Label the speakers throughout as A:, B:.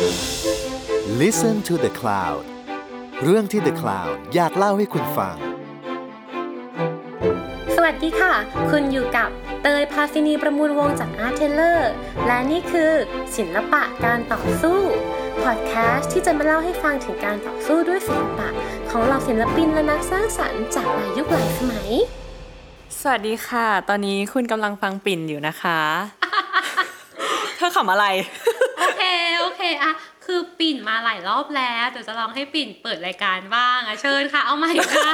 A: Listen to the Cloud เรื่องที่ The Cloud อยากเล่าให้คุณฟัง
B: สวัสดีค่ะ คุณอยู่กับเตยพาซินีประมูลวงจากอาร์เทเลอร์ และนี่คือศิลปะการต่อสู้พอดแคสต์ที่จะมาเล่าให้ฟังถึงการต่อสู้ด้วยศิลปะ ของเหล่าศิลปินและนักสร้างสรรค์จากหลายยุคหลายสมัย
C: สวัสดีค่ะ ตอนนี้คุณกำลังฟังปิ่นอยู่นะคะ เธอขำอะไร
B: โอเคโอเคอะคือปิ่นมาหลายรอบแล้วเดี๋ยวจะลองให้ปิ่นเปิดรายการบ้างอะเชิญค่ะ เอาใหม่ค่ะ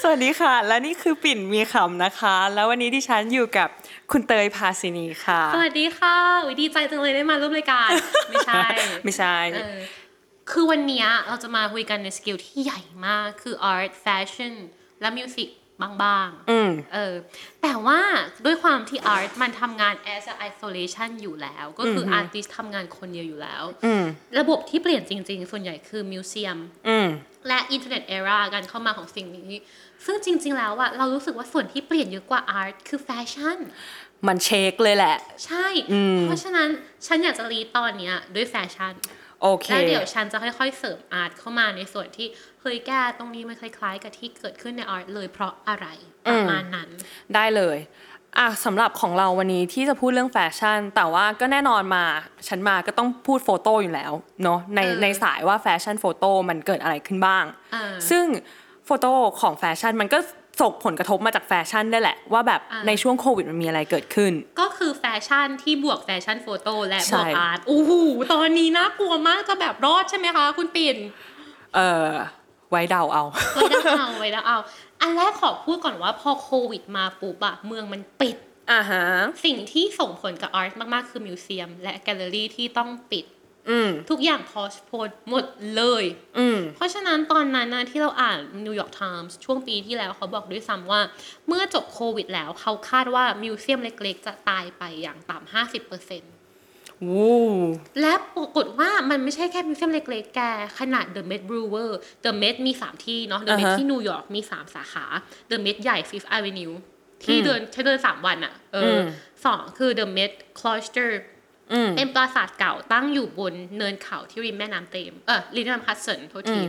C: สวัสดีค่ะ และนี่คือปิ่นมีขำนะคะ แล้ววันนี้ที่ฉันอยู่กับคุณเตยพาสินีค่ะ
B: สวัสดีค่ะอุ๊ยดีใจจังเลยได้มาร่วมรายการ ไม่ใช่
C: ไม่ใช่
B: เออคือวันเนี้ยเราจะมาคุยกันในสกิลที่ใหญ่มากคือ art fashion และ music บ้างๆ
C: อืม
B: เออแต่ว่าด้วยความที่ art มันทำงาน as a isolation อยู่แล้ว ก็คือ artist ทำงานคนเดียวอยู่แล้ว
C: อืม
B: ระบบที่เปลี่ยนจริง ๆ ส่วนใหญ่คือ museum
C: อืม
B: และ internet era การเข้ามาของสิ่งนี้ ซึ่งจริง ๆ แล้วอะเรารู้สึกว่าส่วนที่เปลี่ยนเยอะกว่า art คือแฟชั่น
C: มัน shake เลยแหละ
B: ใช่ เพราะฉะนั้นฉันอยากจะ lead ตอนเนี้ยด้วยแฟชั่น
C: โอเค
B: แล้วเดี๋ยวฉันจะค่อยๆเสริม art เข้ามาในส่วนที่เฮ้ยแกตรงนี้มันคล้ายๆ กับที่เกิดขึ้นใน art เลยเพราะอะไรประมาณนั้น
C: ได้เลยอะสำหรับของเราวันนี้ที่จะพูดเรื่องแฟชั่น แต่ว่าก็แน่นอนมา ฉันมาก็ต้องพูด photo อยู่แล้วเนาะใน
B: เออ
C: ในสายว่า fashion photo มันเกิดอะไรขึ้นบ้าง
B: เออ
C: ซึ่ง photo ของแฟชั่นมันก็ ส่งผลกระทบมาจากแฟชั่นได้แหละ ว่าแบบ
B: อ่า
C: ในช่วงโควิดมันมีอะไรเกิดขึ้น
B: ก็คือแฟชั่นที่บวก fashion photo และบ
C: ใช่
B: วก art โอ้โหตอนนี้น่ากลัวมากจะแบบรอดใช่ไหมคะ คุณปิ่น
C: เออไว้เดาเอา
B: ไว้ได้เอาไว้ได้เอาอันแรกขอพูดก่อนว่าพอโควิดมาปุ๊บอะเมืองมันปิด
C: อ่าฮะ
B: สิ่งที่ส่งผลกับ art มากๆ คือ museum และแกลเลอรี่ที่ต้องปิด
C: อืม
B: ทุกอย่าง postpone หมดเลย
C: อืม
B: เพราะฉะนั้นตอนนั้นนะที่เราอ่านนิวยอร์กไทมส์ช่วงปีที่แล้วเขาบอกด้วยซ้ำว่า เมื่อจบโควิดแล้วเขาคาดว่า museum เล็กๆ จะตายไปอย่างต่ำห้าสิบเปอร์เซ็นต์
C: วู้
B: และปรากฏว่ามันไม่ใช่แค่ museum เล็กๆ แก ขนาด The Met Breuer The Met มี 3 ที่เนาะ The Met ที่นิวยอร์กมี 3 สาขา The Met ใหญ่ Fifth Avenue ที่เดินใช้เดิน 3 วันอะเอออสองคือ The Met Cloisters
C: อืม
B: เป็นปราสาทเก่าตั้งอยู่บนเนินเขาที่ริมแม่น้ำเทมส์เออริมแม่น้ำฮัดสันโทษที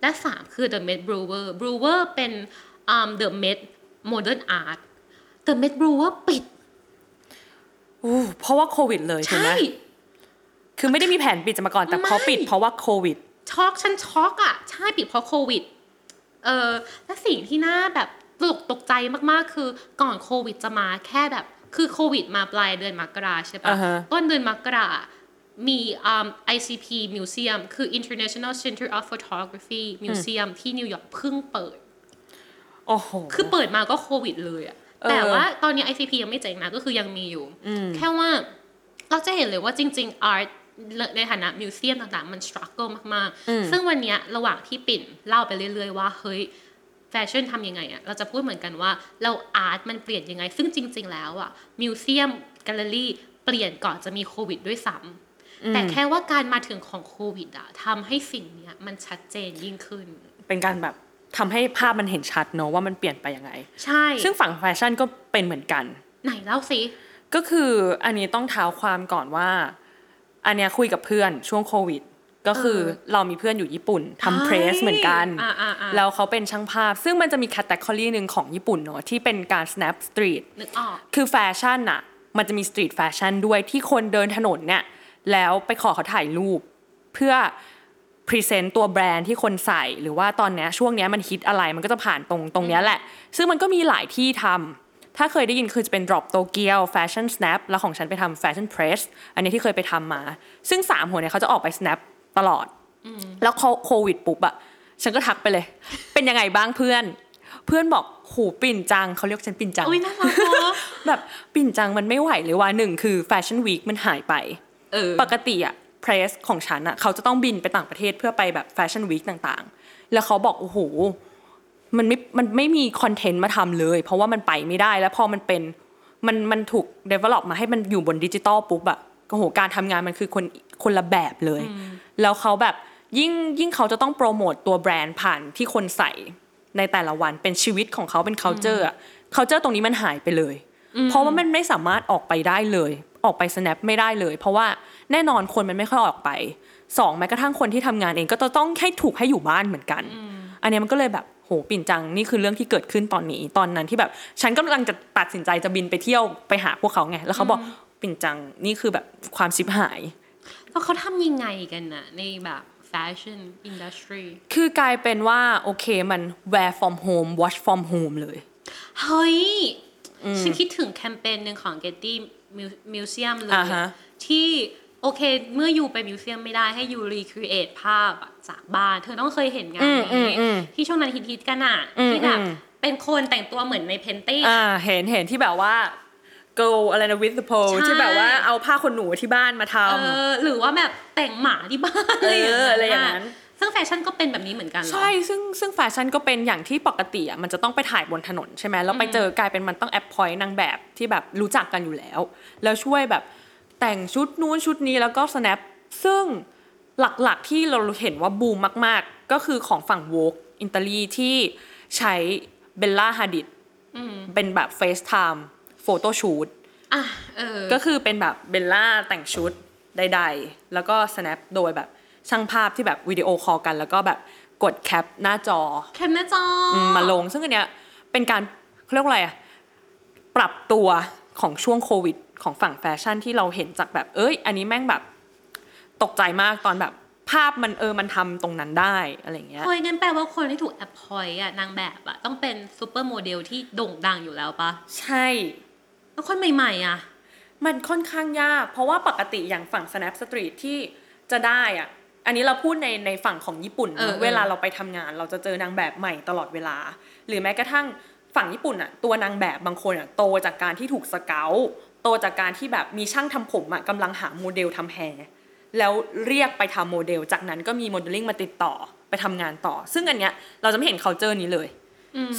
B: และสามคือ The Met Breuer Breuer เป็นอ่า The Met Modern Art The Met Breuer ปิด
C: อู้เพราะว่าโควิดเลยถูกไหม
B: ใช่
C: คือไม่ได้มีแผนปิดจะมาก่อนแต่เขา
B: ไม่
C: ปิดเพราะว่าโควิด
B: ช็อกฉันช็อกอะใช่ปิดเพราะโควิดเออและสิ่งที่น่าแบบตกตกใจมากๆ คือก่อนโควิดจะมาแค่แบบ คือโควิดมาปลายเดือนมกราใช่ปะ
C: อ่าฮะ
B: ต้นเดือนมกรามีอ่า ICP Museum คือ International Center of Photography Museum ที่นิวยอร์กเพิ่งเปิด
C: โอ้โห
B: คือเปิดมาก็โควิดเลยอะ
C: เออ
B: แต่ว่าตอนนี้ ICP ยังไม่เจ๊งนะ ก็คือยังมีอยู่ แค่ว่าเราจะเห็นเลยว่าจริง ๆ art ในฐานะ museum ต่างๆ มัน struggle มากๆ ซึ่งวันเนี้ยระหว่างที่ปิ่นเล่าไปเรื่อยๆ ว่า เฮ้ยแฟ ชั่นทำยังไงอะเราจะพูดเหมือนกันว่าเรา art มันเปลี่ยนยังไง ซึ่งจริง ๆ แล้วอะ museum แกลเลอรี่เปลี่ยนก่อนจะมีโควิดด้วยซ้ำแต่แค่ว่าการมาถึงของโควิดอะทำให้สิ่งเนี้ยมันชัดเจนยิ่งขึ้น
C: เป็นการแบบทำให้ภาพมันเห็นชัดเนอะว่ามันเปลี่ยนไปยังไง
B: ใช่
C: ซึ่งฝั่งแฟชั่นก็เป็นเหมือนกัน
B: ไหนเล่าสิ
C: ก็คืออันนี้ต้องเท้าความก่อนว่า อันเนี้ยคุยกับเพื่อนช่วงโควิด ก็คือเรามีเพื่อนอยู่ญี่ปุ่นทำ press เหมือนกัน
B: อ่าอ่าอ่า
C: แล้วเขาเป็นช่างภาพ ซึ่งมันจะมี category หนึ่งของญี่ปุ่นเนอะที่เป็นการ snap street
B: นึกออก
C: คือแฟชั่นอะมันจะมี street fashion ด้วยที่คนเดินถนนเนี่ยแล้วไปขอเขาถ่ายรูป เพื่อ present ตัวแบรนด์ที่คนใส่ หรือว่าตอนเนี้ยช่วงเนี้ยมันฮิตอะไรมันก็จะผ่านตรงตรงเนี้ยแหละ ซึ่งมันก็มีหลายที่ทำถ้าเคยได้ยินคือจะเป็น drop Tokyo Fashion Snap แล้วของฉันไปทำ Fashion Press อันนี้ที่เคยไปทำมา ซึ่งสามหัวเนี่ยเขาจะออกไป snap ตลอด แล้วโควิดปุ๊บอะฉันก็ทักไปเลย เป็นยังไงบ้างเพื่อน เพื่อนบอกหูปิ่นจังเขาเรียกฉันปิ่นจัง
B: อุ้ยน่ารักเนอะ
C: แบบปิ่นจังมันไม่ไหวเลยว่าหนึ่งคือ fashion week มันหายไป
B: เออ
C: ปกติอะ press ของฉันอะเขาจะต้องบินไปต่างประเทศเพื่อไปแบบ fashion week ต่างๆ แล้วเขาบอกโอ้โหมันไม่ มันไม่มีคอนเทนต์มาทำเลย เพราะว่ามันไปไม่ได้แล้วพอมันเป็นมันมันถูก develop มาให้มันอยู่บนดิจิตอลปุ๊บอะโอ้โหการทำงานมันคือคนคนละแบบเลย แล้วเขาแบบยิ่งยิ่งเขาจะต้องโปรโมตตัวแบรนด์ผ่านที่คนใส่ในแต่ละวันเป็นชีวิตของเขาเป็น culture อะ culture ตรงนี้มันหายไปเลย เพราะว่ามันไม่สามารถออกไปได้เลย ออกไป snap ไม่ได้เลย เพราะว่าแน่นอนคนมันไม่ค่อยออกไปสองแม้กระทั่งคนที่ทำงานเองก็จะต้องให้ถูกให้อยู่บ้านเหมือนกัน อันเนี้ยมันก็เลยแบบโหปิ่นจังนี่คือเรื่องที่เกิดขึ้นตอนนี้ ตอนนั้นที่แบบฉันก็กำลังจะตัดสินใจจะบินไปเที่ยวไปหาพวกเขาไงแล้วเขาบอกปิ่นจังนี่คือแบบความชิบหาย
B: แล้วเขาทำยังไงกันน่ะในแบบ fashion industry
C: คือกลายเป็นว่า โอเคมัน wear from home watch from home เลย
B: เฮ้ย ฉันคิดถึงแคมเปญหนึ่งของ Getty Museum เลย
C: อ่าฮะ
B: ที่โอเค เมื่ออยู่ไป museum ไม่ได้ให้อยู่รีค e เอทภาพอะจากบ้าน เธอต้องเคยเห็นงาน
C: อืม
B: นี้
C: อืม
B: ที่ช่วงนั้นฮิตๆกันอะ
C: อืม
B: ที่แบบ
C: อืม
B: เป็นคนแต่งตัวเหมือนใน painting
C: อ่าเห็นเห็นที่แบบว่า girl อะไรนะ with the pearl
B: ใช่
C: ที่แบบว่าเอาผ้าขนหนูที่บ้านมาทำ
B: เออหรือว่าแบบแต่งหมาที่บ้าน
C: เอออะไรอย่างนั้น
B: ซึ่งแฟชั่นก็เป็นแบบนี้เหมือนกันเหรอ
C: ใช่ซึ่งซึ่งแฟชั่นก็เป็นอย่างที่ปกติอะมันจะต้องไปถ่ายบนถนนใช่ไหมแล้วไปเจอกลายเป็นมันต้อง appoint นางแบบที่แบบรู้จักกันอยู่แล้ว แล้วช่วยแบบแต่งชุดนู้นชุดนี้แล้วก็ snap ซึ่งหลักๆที่เราเห็นว่าบูมมาก ๆ ก็คือของฝั่ง Vogue อิตาลีที่ใช้เบลล่าฮาดิดเป็นแบบ FaceTime photoshoot
B: อะเออ
C: ก็คือเป็นแบบเบลล่าแต่งชุดใดๆ แล้วก็ snap โดยแบบช่างภาพที่แบบวิดีโอคอลกัน แล้วก็แบบกดแคปหน้าจอ
B: แคมหน้าจออ
C: มมาลง ซึ่งอันเนี้ยเป็นการเขาเรียกว่าอะไรอะปรับตัวของช่วงโควิด ของฝั่งแฟชั่นที่เราเห็นจากแบบ เอ้ย อันนี้แม่งแบบตกใจมากตอนแบบภาพมันเออมันทำตรงนั้นได้อะไรอย่างเงี้ย
B: เฮ้ยงั้นแปลว่าคนที่ถูก appoint อะนางแบบอะต้องเป็น supermodel ที่โด่งดังอยู่แล้วปะ
C: ใช่
B: แล้วคนใหม่ๆอะ
C: มันค่อนข้างยาก เพราะว่าปกติอย่างฝั่ง Snap Street ที่จะได้อะอันนี้เราพูดในในฝั่งของญี่ปุ่นเนอะเวลาเราไปทำงาน เราจะเจอนางแบบใหม่ตลอดเวลา หรือแม้กระทั่งฝั่งญี่ปุ่นอะตัวนางแบบบางคนอะโตจากการที่ถูก scout โตจากการที่แบบมีช่างทำผมอะกำลังหาโมเดลทำ hair แล้วเรียกไปทำโมเดล จากนั้นก็มีโมเดลลิ่งมาติดต่อไปทำงานต่อ ซึ่งอันเนี้ยเราจะไม่เห็น culture นี้เลย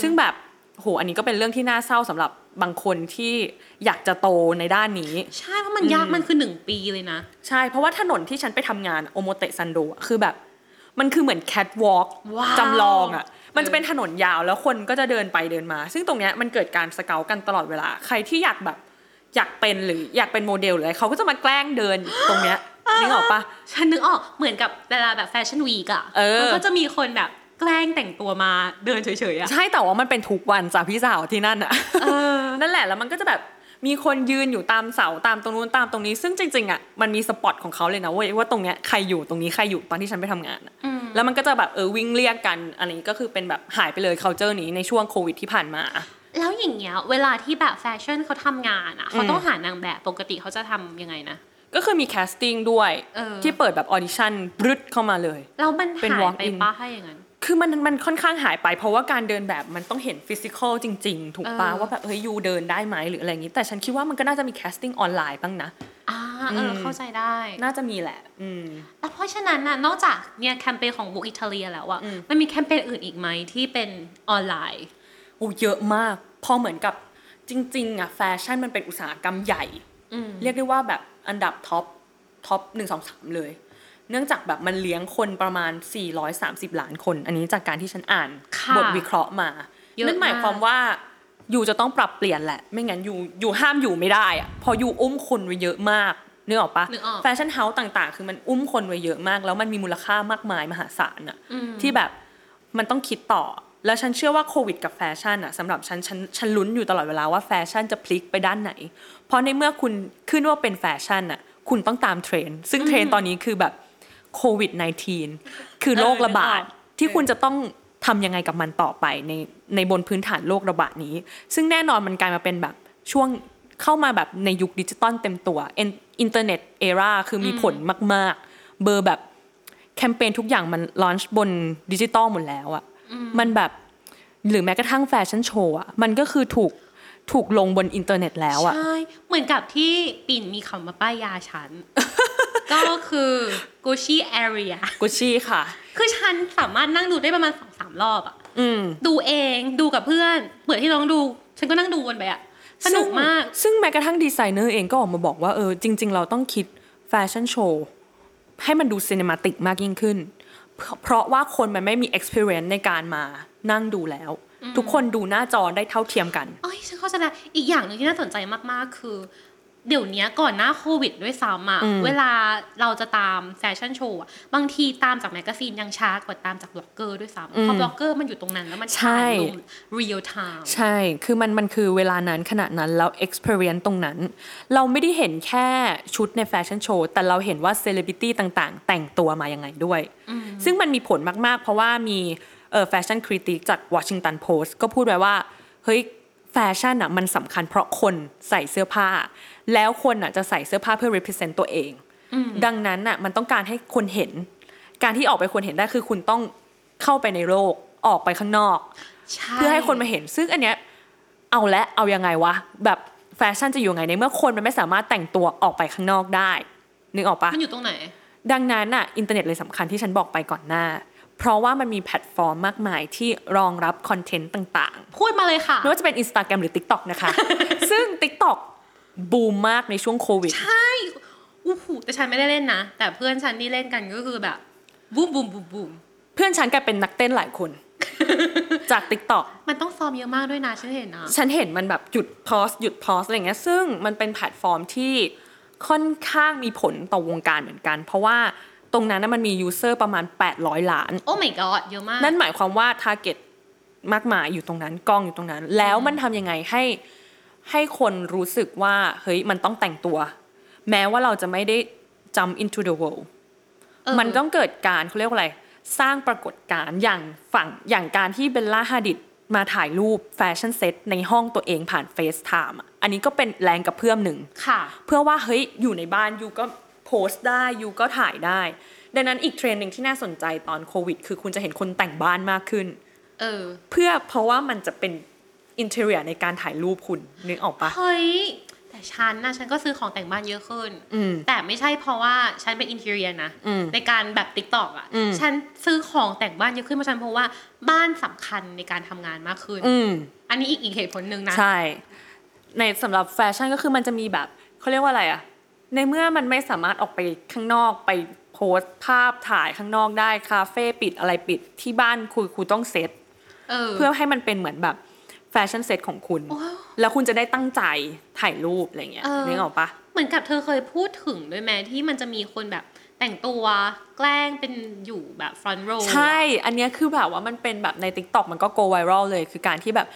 C: ซึ่งแบบโหอันนี้ก็เป็นเรื่องที่น่าเศร้าสำหรับ บางคนที่อยากจะโตในด้านนี้
B: ใช่เพราะมันยากมันคือหนึ่งปีเลยนะ
C: ใช่เพราะว่าถนนที่ฉันไปทำงานโอโมเตะซันโดอะคือแบบ มันคือเหมือนแคทวอล์ก
B: ว้าว
C: จำลองอะ่ะมันจะเป็นถนนยาวแล้วคนก็จะเดินไปเดินมา ซึ่งตรงเนี้ยมันเกิดการ scout กันตลอดเวลา ใครที่อยากแบบอยากเป็นหรืออยากเป็นโมเดลหรืออะไรเขาก็จะมาแกล้งเดินตรงเนี้ยนึกออกปะ
B: ฉันนึกออกเหมือนกับเวลาแบบ fashion week อะ
C: เออ
B: มันก็จะมีคนแบบ แกล้งแต่งตัวมาเดินเฉยๆอะ
C: ใช่แต่ว่ามันเป็นทุกวันจากพี่สาวที่นั่นอะนั่นแหละแล้วมันก็จะแบบมีคนยืนอยู่ตามเสาตามตรงนู้นตามตรงนี้ ซึ่งจริงๆอะมันมี spot ของเขาเลยนะเว้ยว่าตรงเนี้ยใครอยู่ตรงนี้ใครอยู่ตอนที่ฉันไปทำงานอะแล้วมันก็จะแบบเออวิ่งเรียกกันอันนี้ก็คือเป็นแบบหายไปเลย culture นี้ในช่วงโควิดที่ผ่านมา
B: แล้วอย่างเงี้ยเวลาที่แบบแฟชั่นเขาทำงานอะเขาต้องหานางแบบปกติเขาจะทำยังไงนะ
C: ก็คือมี casting ด้วย
B: เออ
C: ที่เปิดแบบออดิชั่นบรึดเข้ามาเลย
B: แล้วมัน
C: เป็น
B: หาย
C: walk
B: ไป
C: in
B: ป้าให้อย่างนั้น
C: คือมันมันค่อนข้างหายไป เพราะว่าการเดินแบบมันต้องเห็น physical จริง ๆ ถูกปะ
B: เออ
C: ว่าแบบเฮ้ย you เดินได้ไหมหรืออะไรอย่างนี้ แต่ฉันคิดว่ามันก็น่าจะมี casting ออนไลน์บ้างนะ
B: อ่าเออเข้าใจได้
C: น่าจะมีแหละ อืม
B: แล้วเพราะฉะนั้นน่ะนอกจากเนี่ยแคมเปญของ Vogue Italia แล้วอะมันมีแคมเปญอื่นอีกไหมที่เป็นออนไลน์
C: โอ้เยอะมาก พอเหมือนกับจริง ๆอะแฟชั่นมันเป็นอุตสาหกรรมใหญ่เรียกได้ว่าแบบอันดับ top top หนึ่งสองสามเลย เนื่องจากแบบมันเลี้ยงคนประมาณ 430 ล้านคน อันนี้จากการที่ฉันอ่าน
B: ค่ะ
C: บทวิเคราะห์มา
B: เยอะ
C: นั่นหมาย
B: มาก
C: ความว่า you จะต้องปรับเปลี่ยนแหละ ไม่งั้น you you ห้ามอยู่ไม่ได้อะเพราะ you อุ้มคนไว้เยอะมากนึกออกปะ
B: นึกออก
C: fashion house ต่างๆ คือมันอุ้มคนไว้เยอะมาก แล้วมันมีมูลค่ามากมายมหาศาลอะที่แบบมันต้องคิดต่อ แล้วฉันเชื่อว่าโควิดกับแฟชั่นอะสำหรับฉันฉันฉันลุ้นอยู่ตลอดเวลาว่าแฟชั่นจะพลิกไปด้านไหน เพราะในเมื่อคุณขึ้นว่าเป็นแฟชั่นอะคุณต้องตามเทรนด์ซึ่งเทรนด์ตอนนี้คือแบบ โควิด -19 คือโรคระบาด
B: เออนึกออก
C: ที่คุณจะต้องทำยังไงกับมันต่อไปในในบนพื้นฐานโรคระบาดนี้ ซึ่งแน่นอนมันกลายมาเป็นแบบช่วงเข้ามาแบบในยุคดิจิตอลเต็มตัว internet era คือมีผลมาก ๆ เบอร์แบบแคมเปญทุกอย่างมัน launch บนดิจิตอลหมดแล้วอะมันแบบหรือแม้กระทั่งแฟชั่นโชว์อะมันก็คือถูกถูกลงบนอินเทอร์เน็ตแล้วอะ
B: ใช่ เหมือนกับที่ปิ่นมีคำมาป้ายยาฉัน ก็คือ Gucci
C: Aria Gucci ค่ะ
B: คือฉันสามารถนั่งดูได้ประมาณสองสามรอบอะ
C: อืม
B: ดูเองดูกับเพื่อนเปิดที่น้องดู ฉันก็นั่งดูวนไปอะสนุกมาก
C: ซึ่งซึ่งแม้กระทั่งดีไซเนอร์เองก็ออกมาบอกว่าเออจริง ๆ เราต้องคิดแฟชั่นโชว์ให้มันดู cinematic มากยิ่งขึ้นเพราะเพราะว่าคนมันไม่มี experience ในการมานั่งดูแล้ว ทุกคนดูหน้าจอได้เท่าเทียมกัน
B: เอ้ยฉันเข้าใจแล้วอีกอย่างหนึ่งที่น่าสนใจมากๆ คือ เดี๋ยวนี้ก่อนหน้าโควิดด้วยซ้ำอะเวลาเราจะตามแฟชั่นโชว์อะบางทีตามจากแมกกาซีนยังช้ากว่าตามจากบล็อกเกอร์ด้วยซ้ำเพราะบล็อกเกอร์มันอยู่ตรงนั้นแล้วมัน
C: ใช่
B: ถ่ายลง real time
C: ใช่ คือมันมันคือเวลานั้นขณะนั้นแล้ว experience ตรงนั้น เราไม่ได้เห็นแค่ชุดในแฟชั่นโชว์แต่เราเห็นว่าเซเลบริตี้ต่าง ๆ แต่งตัวมายังไงด้วย ซึ่งมันมีผลมากๆ เพราะว่ามีเออ fashion critic จาก Washington Post ก็พูดไว้ว่าเฮ้ยแฟชั่นอะมันสำคัญเพราะคนใส่เสื้อผ้า แล้วคนอะจะใส่เสื้อผ้าเพื่อ represent ตัวเอง ดังนั้นอะมันต้องการให้คนเห็น การที่ออกไปคนเห็นได้คือคุณต้องเข้าไปในโลกออกไปข้างนอก
B: ใช่
C: เพื่อให้คนมาเห็นซึ่งอันเนี้ยเอาและเอายังไงวะ แบบแฟชั่นจะอยู่ไงในเมื่อคนมันไม่สามารถแต่งตัวออกไปข้างนอกได้นึกออกปะ
B: มันอยู่ตรงไหน
C: ดังนั้นอะอินเทอร์เน็ตเลยสำคัญที่ฉันบอกไปก่อนหน้า เพราะว่ามันมีแพลตฟอร์มมากมายที่รองรับคอนเทนต์ต่าง
B: พูดมาเลยค่ะ
C: ๆไม่ว่าจะเป็น Instagram หรือ TikTok นะคะ ซึ่ง TikTok บูมมากในช่วงโควิด
B: ใช่อู้หูแต่ฉันไม่ได้เล่นนะ แต่เพื่อนฉันที่เล่นกันก็คือแบบบูมบูมบูมบูม
C: เพื่อนฉันกลายเป็นนักเต้นหลายคน จาก TikTok
B: มันต้องซ้อมเยอะมากด้วยนะฉันเห็นนะ
C: ฉันเห็นมันแบบหยุด pause หยุด pause อะไรเงี้ยซึ่งมันเป็นแพลตฟอร์มที่ค่อนข้างมีผลต่อวงการเหมือนกัน เพราะว่าตรงนั้นนะมันมี user ประมาณ 800 ล้าน
B: oh my god เยอะมาก
C: นั่นหมายความว่า target มากมายอยู่ตรงนั้นกล้องอยู่ตรงนั้น แล้วมันทำยังไงให้ ให้คนรู้สึกว่าเฮ้ยมันต้องแต่งตัว แม้ว่าเราจะไม่ได้ jump into the world
B: เออ
C: มันต้องเกิดการเขาเรียกว่าอะไร สร้างปรากฏการณ์อย่างฝั่งอย่างการที่ Bella Hadid มาถ่ายรูป fashion set ในห้องตัวเองผ่าน FaceTime อันนี้ก็เป็นแรงกระเพื่อมหนึ่ง
B: ค่ะ
C: เพื่อว่าเฮ้ยอยู่ในบ้าน you ก็โพสต์ได้ you ก็ถ่ายได้ ดังนั้นอีกเทรนด์หนึ่งที่น่าสนใจตอนโควิด คือคุณจะเห็นคนแต่งบ้านมากขึ้น
B: เออ
C: เพื่อเพราะว่ามันจะเป็น interior ในการถ่ายรูปคุณนึกออกปะ
B: เฮ้ยแต่ฉันนะฉันก็ซื้อของแต่งบ้านเยอะขึ้น
C: อืม
B: แต่ไม่ใช่เพราะว่าฉันเป็นอินเท r รียนะ
C: อืม
B: ในการแบบ TikTok อะ
C: อืม
B: ฉันซื้อของแต่งบ้านเยอะขึ้นเพราะฉันเพราะว่าบ้านสำคัญในการทำงานมากขึ้น
C: อืม
B: อันนี้อีกอีกเหตุผลหนึ่งนะ
C: ใช่ในสำหรับแฟชั่นก็คือมันจะมีแบบเขาเรียกว่าอะไรอะในเมื่อมันไม่สามารถออกไปข้างนอกไปโพสต์ภาพถ่ายข้างนอกได้คาเฟ่ปิดอะไรปิดที่บ้านคุณคุณต้องเซต
B: เออ
C: เพื่อให้มันเป็นเหมือนแบบแฟ ชั่นเซตของคุณ
B: โอ้
C: แล้วคุณจะได้ตั้งใจถ่ายรูปอะไรเงี้ย
B: เออ
C: นึกออกปะ
B: เหมือนกับเธอเคยพูดถึงด้วยไหมที่มันจะมีคนแบบแต่งตัวแกล้งเป็นอยู่แบบ front row
C: ใช่ อันเนี้ยคือแบบว่ามันเป็นแบบใน t ิ k t o k มันก็ go viral เลย คือการที่แบบ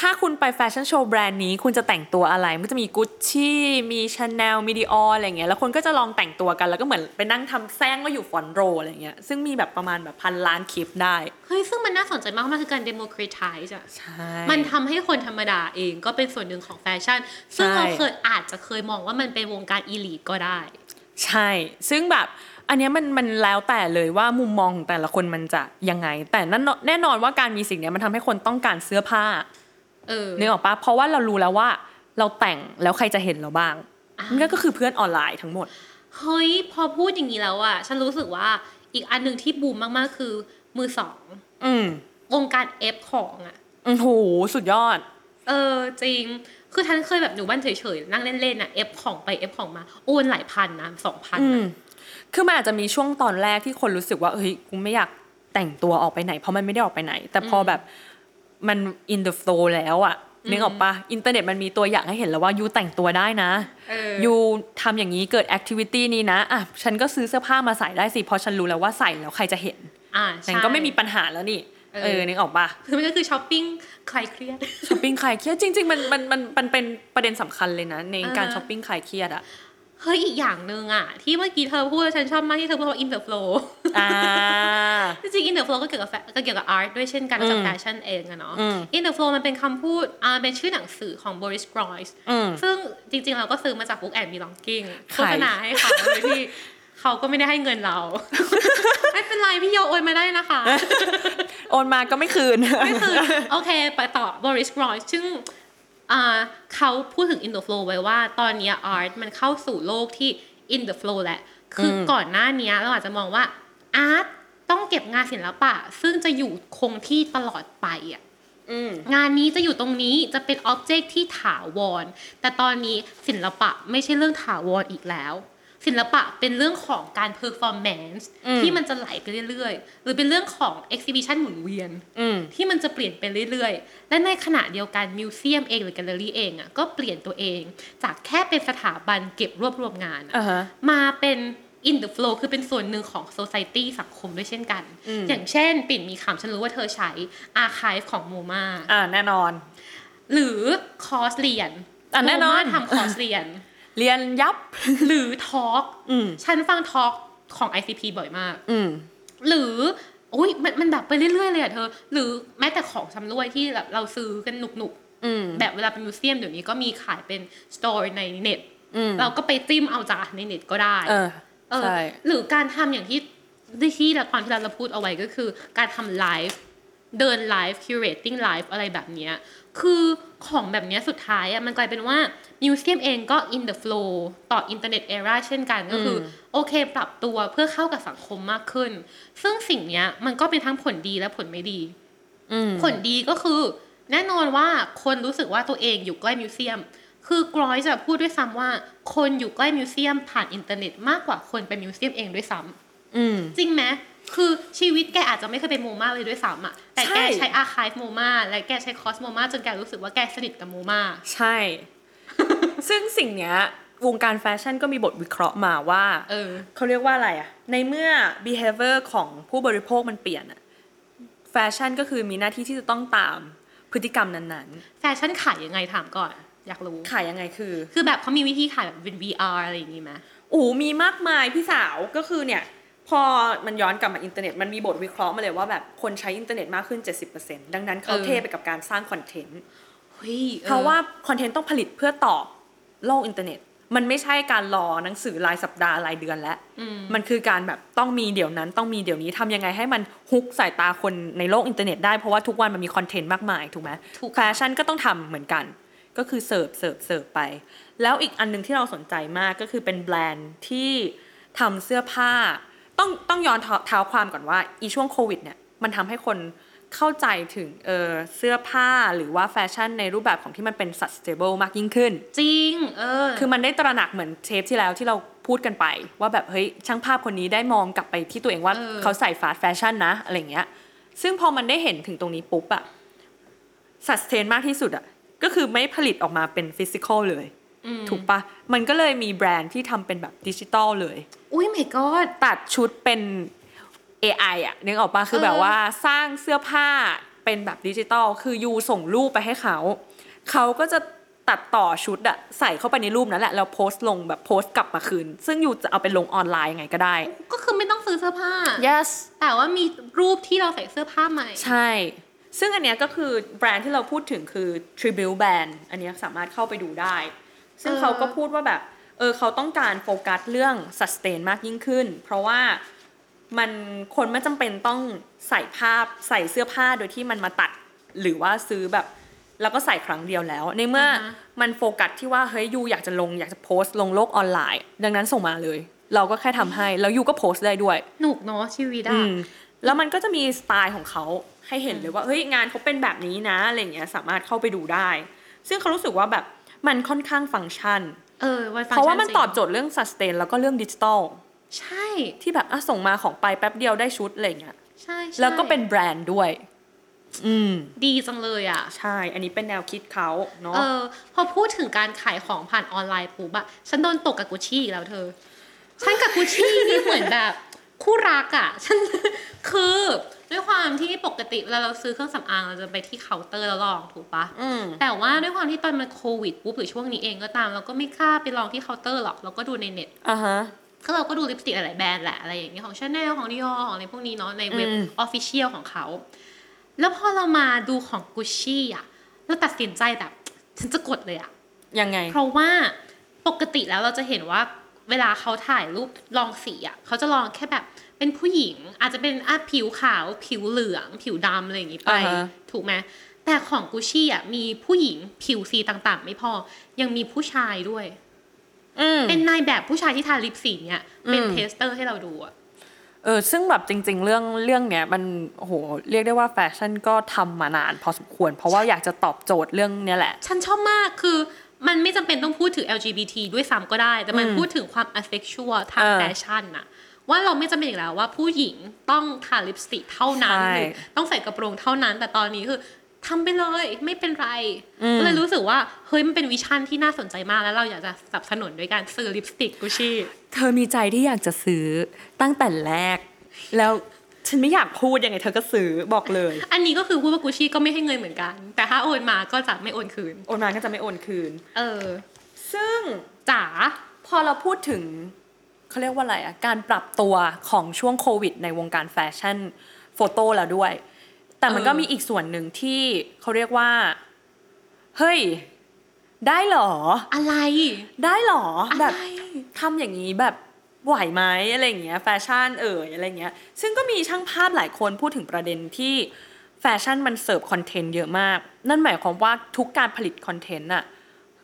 C: ถ้าคุณไปแฟชั่นโชว์แบรนด์นี้คุณจะแต่งตัวอะไร มันก็จะมีกุชชี่มีชาแนลมี Dior อะไรเงี้ยแล้วคนก็จะลองแต่งตัวกันแล้วก็เหมือนไปนั่งทำเสมือนว่าอยู่ front row อะไรเงี้ยซึ่งมีแบบประมาณแบบพันล้านคลิปได้
B: เฮ้ย ซึ่งมันน่าสนใจมากมันคือการ democratize อะ
C: ใช่
B: มันทำให้คนธรรมดาเองก็เป็นส่วนหนึ่งของแฟชั่น ซึ่ง
C: ใช่
B: เราเคยอาจจะเคยมองว่ามันเป็นวงการ elite ก็ได้
C: ใช่ ซึ่งแบบอันเนี้ยมันมันแล้วแต่เลยว่ามุมมองของแต่ละคนมันจะยังไง แต่นั่นแน่นอนว่าการมีสิ่งเนี้ยมันทำให้คนต้องการเสื้อผ้า
B: เออ
C: นึกออกปะเพราะว่าเรารู้แล้วว่าเราแต่งแล้วใครจะเห็นเราบ้าง
B: อ่า
C: นั่นก็คือเพื่อนออนไลน์ทั้งหมด
B: เฮ้ย พอพูดอย่างนี้แล้วอะฉันรู้สึกว่าอีกอันหนึ่งที่บูมมากๆคือมือสอง
C: อืม
B: วงการเอฟของอะ
C: โอ้โหสุดยอด
B: เออจริง คือฉันเคยแบบอยู่บ้านเฉยๆนั่งเล่นๆอะเอฟของไปเอฟของมาโอนหลายพันนะสองพัน
C: อืมคือมันอาจจะมีช่วงตอนแรกที่คนรู้สึกว่าเฮ้ยกูไม่อยากแต่งตัวออกไปไหน เพราะมันไม่ได้ออกไปไหน แต่พอแบบ มัน in the flow แล้วอะนึกออกปะอินเทอร์เน็ตมันมีตัวอย่างให้เห็นแล้วว่า you แต่งตัวได้นะ
B: เออ
C: you ทำอย่างนี้เกิด activity นี้นะอะฉันก็ซื้อเสื้อผ้ามาใส่ได้สิเพราะฉันรู้แล้วว่าใส่แล้วใครจะเห็น
B: อ่า
C: ฉัน
B: ใช่
C: ก็ไม่มีปัญหาแล้วนี่
B: เออ
C: เออนึกออกปะ
B: คือมันก็คือช้อปปิ้งคลายเครียด
C: ช้อปปิ้งคลายเครียดจริง ๆ มันมันมันมันเป็นประเด็นสำคัญเลยนะในการ
B: อ่า
C: ช้อปปิ้งคลายเครียดอะ
B: เฮ้ยอีกอย่างหนึ่งอะที่เมื่อกี้เธอพูดฉันชอบมากที่เธอพูดว่า in the flow
C: อ่า
B: จริงๆ in the flow ก็เกี่ยวกับแฟก็เกี่ยวกับ art ด้วยเช่นกัน
C: อืม
B: จากแฟชั่นเองอะเนาะ
C: อืม
B: in the flow มันเป็นคำพูดอ่าเป็นชื่อหนังสือของ Boris Groys
C: อืม
B: ซึ่งจริง ๆ เราก็ซื้อมาจาก Book and Belonging
C: ใค
B: โฆ
C: ร
B: ษณาให้เขาโดยที่เขาก็ไม่ได้ให้เงินเรา ไม่เป็นไรพี่โยโอนมาได้นะคะ
C: โอนมาก็ไม่คืน
B: ก็คือโอเค ไปต่อ Boris Groys ซึ่งอ่า เขาพูดถึง in the flow ไว้ว่าตอนเนี้ย art มันเข้าสู่โลกที่ in the flow แหละ คืออ
C: ม
B: ก่อนหน้าเนี้ยเราอาจจะมองว่า art ต้องเก็บงานศิลปะ ซึ่งจะอยู่คงที่ตลอดไปอะ
C: อืม
B: งานนี้จะอยู่ตรงนี้จะเป็น object ที่ถาวร แต่ตอนนี้ศิลปะไม่ใช่เรื่องถาวรอีกแล้ว ศิลปะเป็นเรื่องของการ performance ที่มันจะไหลไปเรื่อยๆ หรือเป็นเรื่องของ exhibition หมุนเวียน
C: อืม
B: ที่มันจะเปลี่ยนไปเรื่อยๆ และในขณะเดียวกัน museum เองหรือแกลเลอรี่เองอะก็เปลี่ยนตัวเอง จากแค่เป็นสถาบันเก็บรวบรวมงานอะ
C: อ่าฮะ
B: มาเป็น in the flow คือเป็นส่วนหนึ่งของ society สังคมด้วยเช่นกัน อย่างเช่น ปิ่นมีคำฉันรู้ว่าเธอใช้ archive ของโมมา
C: อ่าแน่นอน
B: หรือคอร์สเรียน
C: อะแน่นอน
B: โมมาทำคอร์สเรียน
C: เรียนยับ
B: หรือทอล์ก
C: อืม
B: ฉันฟังทอล์กของ ICP บ่อยมาก
C: อืม
B: หรืออุ้ยมันมันแบบไปเรื่อยๆเลยอะเธอ หรือแม้แต่ของชำร่วยที่แบบเราซื้อกันหนุก
C: อืม
B: ๆแบบเวลาเป็น museum เดี๋ยวนี้ก็มีขายเป็น store ในเน็ต
C: อืม
B: เราก็ไปจิ้มเอาจากในเน็ตก็ได้
C: เออ
B: เออ
C: ใช่
B: หรือการทำอย่างที่ที่ละครที่เราพูดเอาไว้ก็คือ การทำไลฟ์เดิน live curating live อะไรแบบเนี้ย คือของแบบเนี้ยสุดท้ายอะมันกลายเป็นว่า museum เองก็ in the flow ต่ออินเทอร์เน็ต era เช่นกันก็คืออโอเค ปรับตัวเพื่อเข้ากับสังคมมากขึ้น ซึ่งสิ่งเนี้ยมันก็เป็นทั้งผลดีและผลไม่ดี
C: อืม
B: ผลดีก็คือ แน่นอนว่าคนรู้สึกว่าตัวเองอยู่ใกล้ museum คือ Groys จะพูดด้วยซ้ำว่า คนอยู่ใกล้ museum ผ่านอินเทอร์เน็ตมากกว่าคนไป museum เองด้วยซ้ำ
C: อืม
B: จริงไหม คือชีวิตแกอาจจะไม่เคยไป MoMA เลยด้วยซ้ำอะแต่แก
C: ใช่
B: ใช้อาคายโมมาและแกใช้ course MoMA จนแกรู้สึกว่าแกสนิทกับ MoMA
C: ใช่ ซึ่งสิ่งเนี้ยวงการแฟชั่นก็มีบทวิเคราะห์มาว่า
B: เออ
C: เขาเรียกว่าอะไรอะในเมื่อ behavior ของผู้บริโภคมันเปลี่ยนอะแฟชั่นก็คือมีหน้าที่ที่จะต้องตามพฤติกรรมนั้น
B: แฟชั่นขายยังไงถามก่อน อยากรู้
C: ๆขายยังไงคือ
B: คือแบบเขามีวิธีขายแบบเป็น VR อะไรอย่างงี้ไหม
C: โอ้มีมากมายพี่สาวก็คือเนี่ย พอมันย้อนกลับมาอินเทอร์เน็ตมันมีบทวิเคราะห์มาเลยว่าแบบคนใช้อินเทอร์เน็ตมากขึ้น 70%ดังนั้นเขาเทไปกับการสร้าง content เฮ้
B: ยออ
C: เพราะว่า content ต้องผลิตเพื่อตอบโลกอินเทอร์เน็ต มันไม่ใช่การรอหนังสือรายสัปดาห์รายเดือนแล้วมันคือการแบบต้องมีเดี๋ยวนั้นต้องมีเดี๋ยวนี้ทำยังไงให้มัน hook สายตาคนในโลกอินเทอร์เน็ตได้เพราะว่าทุกวันมันมี content มากมายถูกไหม
B: ถูก
C: แฟชั่นก็ต้องทำเหมือนกัน ก็คือ serve serve serve ไป แล้วอีกอันหนึงที่เราสนใจมากก็คือเป็นแบรนด์ที่ทำเสื้อผ้า ต้องต้องย้อนเท้าเท้าความก่อนว่าอีช่วงโควิดเนี่ยมันทำให้คนเข้าใจถึงเออเสื้อผ้าหรือว่าแฟชั่นในรูปแบบของที่มันเป็น sustainable มากยิ่งขึ้น
B: จริงเออ
C: คือมันได้ตระหนักเหมือนเทปที่แล้วที่เราพูดกันไป ว่าแบบเฮ้ยช่างภาพคนนี้ได้มองกลับไปที่ตัวเองว่า
B: เออ
C: เขาใส่ fast fashion นะอะไรเงี้ยซึ่งพอมันได้เห็นถึงตรงนี้ปุ๊บอะสัสเทนมากที่สุดอะก็คือไม่ผลิตออกมาเป็น physical เลย ถูกปะมันก็เลยมีแบรนด์ที่ทำเป็นแบบดิจิตอลเลย
B: อุ้ยไม่กอด
C: ตัดชุดเป็น AI อะนึกออกปะคือแบบ
B: เออ
C: ว่าสร้างเสื้อผ้าเป็นแบบดิจิตอลคือยูส่งรูปไปให้เขา เขาก็จะตัดต่อชุดอะใส่เข้าไปในรูปนั้นแหละแล้วโพสต์ลงแบบโพสต์กลับมาคืน ซึ่งยูจะเอาไปลงออนไลน์ยังไงก็ได้
B: ก็คือไม่ต้องซื้อเสื้อผ้า
C: yes
B: แต่ว่ามีรูปที่เราใส่เสื้อผ้าใหม่
C: ใช่ ซึ่งอันเนี้ยก็คือแบรนด์ที่เราพูดถึงคือ Tribute Band อันเนี้ยสามารถเข้าไปดูได้ ซึ่ง
B: เออ
C: เขาก็พูดว่าแบบ เออเขาต้องการโฟกัสเรื่อง sustain มากยิ่งขึ้น เพราะว่ามันคนไม่จำเป็นต้องใส่ภาพใส่เสื้อผ้าโดยที่มันมาตัด หรือว่าซื้อแบบแล้วก็ใส่ครั้งเดียวแล้ว ในเมื่ออมันโฟกัสที่ว่าเฮ้ยยูอยากจะลงอยากจะโพสต์ลงโลกออนไลน์ ดังนั้นส่งมาเลย เราก็แค่ทำให้แล้วยูก็โพสต์ได้ด้วย
B: หนุกเนาะชีวิต
C: อื
B: อะ
C: มแล้วมันก็จะมีสไตล์ของเขาให้เห็นเลยว่าเฮ้ยงานเขาเป็นแบบนี้นะอะไรเงี้ยสามารถเข้าไปดูได้ ซึ่งเขารู้สึกว่าแบบ มันค่อนข้างฟังก์ชัน
B: เออไวฟัง
C: เพราะว่ามัน
B: จง
C: ตอบโจทย์เรื่อง sustain แล้วก็เรื่องดิจิตอล
B: ใช่
C: ที่แบบอะส่งมาของไปแป๊บเดียวได้ชุดอะไรเงี้ย
B: ใช่ใช่
C: แล้วก็เป็นแบรนด์ด้วย อืม
B: ดีจังเลยอะ
C: ใช่ อันนี้เป็นแนวคิดเขาเนาะ
B: เออ พอพูดถึงการขายของผ่านออนไลน์ปุ๊บอะฉันโดนตกกับกุชชี่อีกแล้วเธอ ฉันกับกุชชี่นี่เหมือนแบบ คู่รักอะฉันคือ ด้วยความที่ปกติเวลาเราซื้อเครื่องสำอางเราจะไปที่เคาน์เตอร์แล้วลองถูกปะ
C: อืม
B: แต่ว่าด้วยความที่ตอนมันโควิดปุ๊บหรือช่วงนี้เองก็ตามเราก็ไม่กล้าไปลองที่เคาน์เตอร์หรอกเราก็ดูในเน็ต
C: อ่าฮะ
B: ก็เราก็ดูลิปสติกหลายๆแบรนด์แหละอะไรอย่างเงี้ยของชาแนลของ Dior ของอะไรพวกนี้เนาะในเว็บ
C: อืม
B: official ของเขาแล้วพอเรามาดูของกุชชี่อะเราตัดสินใจแบบฉันจะกดเลยอะ
C: ยังไง
B: เพราะว่าปกติแล้วเราจะเห็นว่าเวลาเขาถ่ายรูปลองสีอะเขาจะลองแค่แบบ เป็นผู้หญิงอาจจะเป็นอะผิวขาว ผิวเหลือง ผิวดำอะไรอย่างงี้ไป
C: อ่าฮะ
B: ถูกไหมแต่ของกุชชี่อะมีผู้หญิงผิวสีต่างๆ ไม่พอ ยังมีผู้ชายด้วย
C: อืม
B: เป็นนายแบบผู้ชายที่ทาลิปสีเนี่ยเป็น
C: อืม
B: tester ให้เราดูอะ
C: เออซึ่งแบบจริง ๆ เรื่องเรื่องเนี้ยมันโอ้โหเรียกได้ว่าแฟชั่นก็ทำมานานพอสมควร เพราะว่าอยากจะตอบโจทย์เรื่องเนี้ยแหละ
B: ฉันชอบมากคือมันไม่จำเป็นต้องพูดถึง LGBT ด้วยซ้ำก็ได้ แต่มันพูดถึงความ asexual ทาง
C: เออ
B: แฟชั่นน่ะ ว่าเราไม่จำเป็นอีกแล้วว่าผู้หญิงต้องทาลิปสติกเท่านั้น
C: ใช่
B: หรือต้องใส่กระโปรงเท่านั้น แต่ตอนนี้คือทำไปเลยไม่เป็นไรก็เลยรู้สึกว่าเฮ้ยมันเป็น vision ที่น่าสนใจมากแล้วเราอยากจะสนับสนุนด้วยการซื้อลิปสติกกุชชี่
C: เธอมีใจที่อยากจะซื้อตั้งแต่แรก แล้วฉันไม่อยากพูดยังไงเธอก็ซื้อบอกเลย
B: อันนี้ก็คือพูดว่ากุชชี่ก็ไม่ให้เงินเหมือนกัน แต่ถ้าโอนมาก็จะไม่โอนคืน
C: โอนมาก็จะไม่โอนคืน
B: เออ
C: ซึ่ง
B: จ๋า
C: พอเราพูดถึง เขาเรียกว่าอะไรอะการปรับตัวของช่วงโควิดในวงการแฟชั่นphoto แล้วด้วย แต่มันก็มีอีกส่วนหนึ่งที่เขาเรียกว่า เฮ้ย ได้เหรอ
B: อะไร
C: ได้เหรอ
B: อะไร
C: แบบทำอย่างนี้แบบไหวไหมอะไรอย่างเงี้ยแฟชั่นเอ่ยอะไรเงี้ย ซึ่งก็มีช่างภาพหลายคนพูดถึงประเด็นที่แฟชั่นมันเสิร์ฟคอนเทนต์เยอะมาก นั่นหมายความว่าทุกการผลิตคอนเทนต์อะ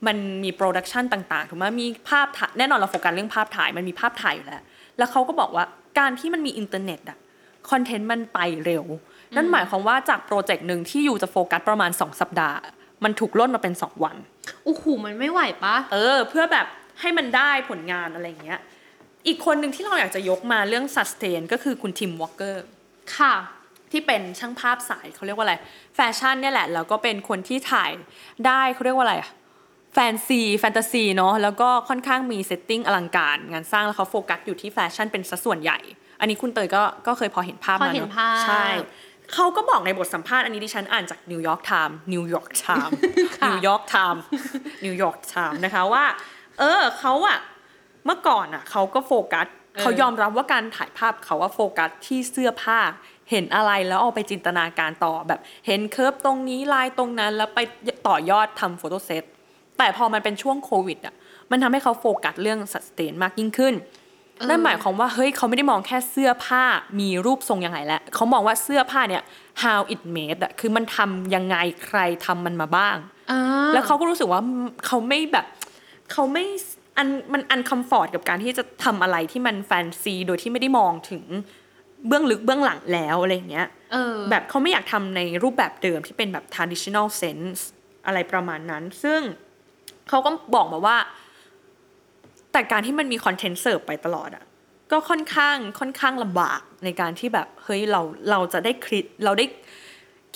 C: มันมี production ต่างๆ ถูกไหมมีภาพถ่ายแน่นอนเราโฟกัสเรื่องภาพถ่ายมันมีภาพถ่ายอยู่แล้ว แล้วเขาก็บอกว่าการที่มันมีอินเทอร์เน็ตอะคอนเทนต์มันไปเร็ว นั่นหมายความว่าจากโปรเจกต์หนึ่งที่อยู่จะโฟกัสประมาณ 2 สัปดาห์ มันถูกล่นมาเป็น 2 วัน
B: โอ้โหมันไม่ไหวปะ
C: เออ เพื่อแบบให้มันได้ผลงานอะไรอย่างเงี้ย อีกคนหนึ่งที่เราอยากจะยกมาเรื่อง sustain ก็คือคุณทิมวอ l เกอร์
B: ค่ะ
C: ที่เป็นช่างภาพสายเขาเรียกว่าอะไร แฟชั่นเนี่ยแหละ แล้วก็เป็นคนที่ถ่ายได้เขาเรียกว่าอะไรอะ แฟนซีแฟนตาซีเนาะแล้วก็ค่อนข้างมี setting อลังการ งานสร้างแล้วเขาโฟกัสอยู่ที่แฟชั่นเป็นสัดส่วนใหญ่ อันนี้คุณเตยก็ก็เคยพอเห็นภาพ
B: พอ
C: มา
B: เห็น
C: เนาะ
B: ภาพ
C: ใช่เขาก็บอกในบทสัมภาษณ์อันนี้ดิฉันอ่านจากนิวยอร์กไทม์นิวยอร์กไทม์
B: ค่ะ
C: นิวยอร์กไทม์นิวยอร์กไทม์นะคะว่า เออเขาอะเมื่อก่อนอะเขาก็โฟกัสเขายอมรับว่าการถ่ายภาพเขาว่าโฟกัสที่เสื้อผ้า เห็นอะไรแล้วเอาไปจินตนาการต่อแบบ เห็น curve ตรงนี้ลายตรงนั้นแล้วไปต่อยอดทำ photo set แต่พอมันเป็นช่วงโควิดอะมันทำให้เขาโฟกัสเรื่องสแตนมากยิ่งขึ้น
B: เออ
C: นั่นหมายความว่าเฮ้ยเขาไม่ได้มองแค่เสื้อผ้ามีรูปทรงยังไงแล้วเขามองว่าเสื้อผ้าเนี่ย how it made อะคือมันทำยังไงใครทำมันมาบ้าง
B: อ่า
C: แล้วเขาก็รู้สึกว่าเขาไม่แบบเขาไม่อันมัน uncomfort กับการที่จะทำอะไรที่มันแฟนซีโดยที่ไม่ได้มองถึงเบื้องลึกเบื้องหลังแล้วอะไรอย่างเงี้ย
B: เออ
C: แบบเขาไม่อยากทำในรูปแบบเดิมที่เป็นแบบ traditional sense อะไรประมาณนั้น ซึ่ง เขาก็บอกมาว่า แต่การที่มันมีคอนเทนต์เสิร์ฟไปตลอดอะก็ค่อนข้างค่อนข้างลำบากในการที่แบบเฮ้ยเราเราจะได้คิดเราได้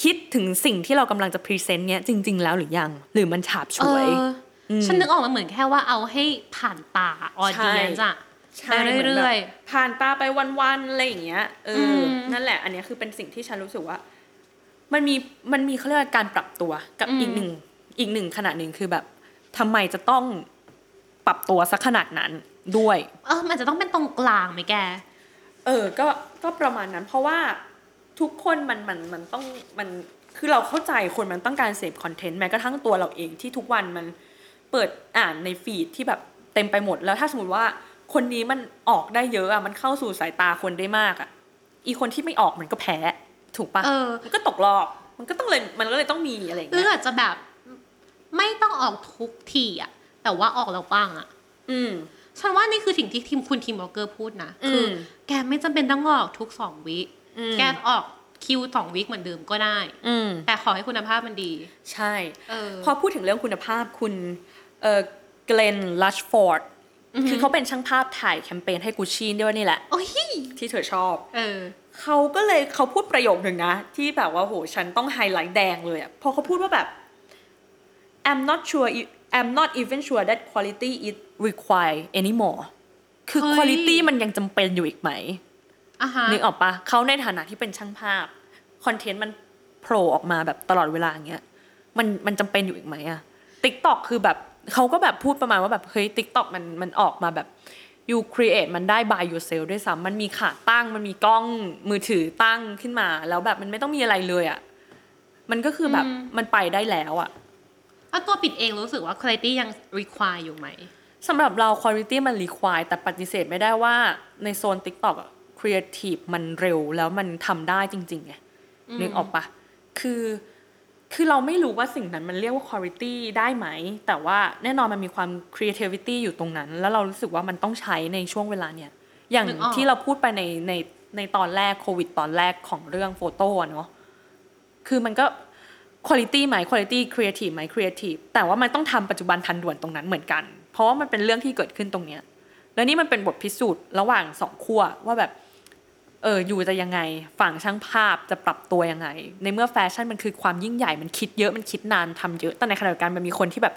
C: คิดถึงสิ่งที่เรากำลังจะพรีเซนต์เนี้ยจริง ๆ แล้วหรือยัง หรือมันฉาบฉ
B: เอ
C: วย
B: ออฉันนึกออกมาเหมือนแค่ว่าเอาให้ผ่านตาออ
C: ใช่
B: เดียนจ้ะ
C: ใช่
B: ไป
C: เหมือน
B: เรื่
C: แบ
B: อย
C: บผ่านตาไปวันๆอะไรอย่างเงี้ยเอออ
B: ม
C: นั่นแหละ อันเนี้ยคือเป็นสิ่งที่ฉันรู้สึกว่า มันมีมันมีเขาเรียกว่าการปรับตัวกับอีกหนึ่งอีกหนึ่งขนาดหนึ่งคือแบบ ทำไมจะต้องปรับตัวสักขนาดนั้นด้วย
B: ๆเออมันจะต้องเป็นตรงกลางไหมแก
C: เออ ก็ก็ประมาณนั้น เพราะว่าทุกคนมันมันมันต้องมันคือเราเข้าใจคนมันต้องการเสพคอนเทนต์แม้กระทั่งตัวเราเองที่ทุกวันมันเปิดอ่านในฟีดที่แบบเต็มไปหมดแล้วถ้าสมมติว่าคนนี้มันออกได้เยอะอะมันเข้าสู่สายตาคนได้มากอะ อีคนที่ไม่ออกมันก็แพ้ ถูกปะ
B: เออ
C: มันก็ตกรอบ มันก็ต้องเลยมันก็เลยต้องมีอะไรอย่าง
B: หรือ
C: เงี้ย
B: อาจจะแบบ ไม่ต้องออกทุกทีอะแต่ว่าออกแล้วปังอะ
C: อืม
B: ฉันว่านี่คือสิ่งที่ทิมคุณทิมวอล์กเกอร์พูดนะคือ
C: ม
B: แกไม่จำเป็นต้องออกทุกสองวิ
C: อืม
B: แกออกคิวสองวิเหมือนเดิมก็ได้
C: อืม
B: แต่ขอให้คุณภาพมันดี
C: ใช่
B: เออ
C: พอพูดถึงเรื่องคุณภาพคุณเอ่อเกลนลัชฟอร์ดคือเขาเป็นช่างภาพถ่ายแคมเปญให้กูชี่ด้วยนี่แหละ
B: โอ้ย
C: ที่เธอชอบ
B: เออ
C: เขาก็เลยเขาพูดประโยคหนึ่งนะ ที่แบบว่าโหฉันต้องไฮไลท์แดงเลยอะเพราะเขาพูดว่าแบบ I'm not sure if- I'm not even sure that quality is required anymore คือ
B: เฮ้ย
C: quality มันยังจำเป็นอยู่อีกไหม
B: อะฮะ
C: นึกออกปะเขาในฐานะที่เป็นช่างภาพคอนเทนต์มันโผล่ออกมาแบบตลอดเวลาอย่างเงี้ยมันมันจำเป็นอยู่อีกไหมอะTikTok คือแบบเขาก็แบบพูดประมาณว่าแบบเฮ้ย TikTok มันมันออกมาแบบ you create มันได้ by yourself ด้วยซ้ำมันมีขาตั้ง มันมีกล้องมือถือตั้งขึ้นมา แล้วแบบมันไม่ต้องมีอะไรเลยอะมันก็คือแบบมันไปได้แล้วอะ
B: เอาตัวปิดเองรู้สึกว่าคุณภาพยัง require อยู่ไหม
C: สำหรับเรา quality มัน require แต่ปฏิเสธไม่ได้ว่าในโซน TikTok อะ creative มันเร็วแล้วมันทำได้จริงๆไงนึกออกปะคือคือเราไม่รู้ว่าสิ่งนั้นมันเรียกว่า quality ได้ไหม แต่ว่าแน่นอนมันมีความ creativity อยู่ตรงนั้น แล้วเรารู้สึกว่ามันต้องใช้ในช่วงเวลาเนี่ย อย่าง
B: นึกออก
C: ที่เราพูดไปในในในตอนแรกโควิดตอนแรกของเรื่องโฟโต้อะเนาะคือมันก็ quality ไหม quality creative ไหม creative แต่ว่ามันต้องทำปัจจุบันทันด่วนตรงนั้นเหมือนกัน เพราะว่ามันเป็นเรื่องที่เกิดขึ้นตรงเนี้ยแล้วนี่มันเป็นบทพิสูจน์ระหว่างสองขั้วว่าแบบเอออยู่จะยังไงฝั่งช่างภาพจะปรับตัวยังไง ในเมื่อแฟชั่นมันคือความยิ่งใหญ่มันคิดเยอะมันคิดนานทำเยอะแต่ในขณะเดียวกันมันมีคนที่แบบ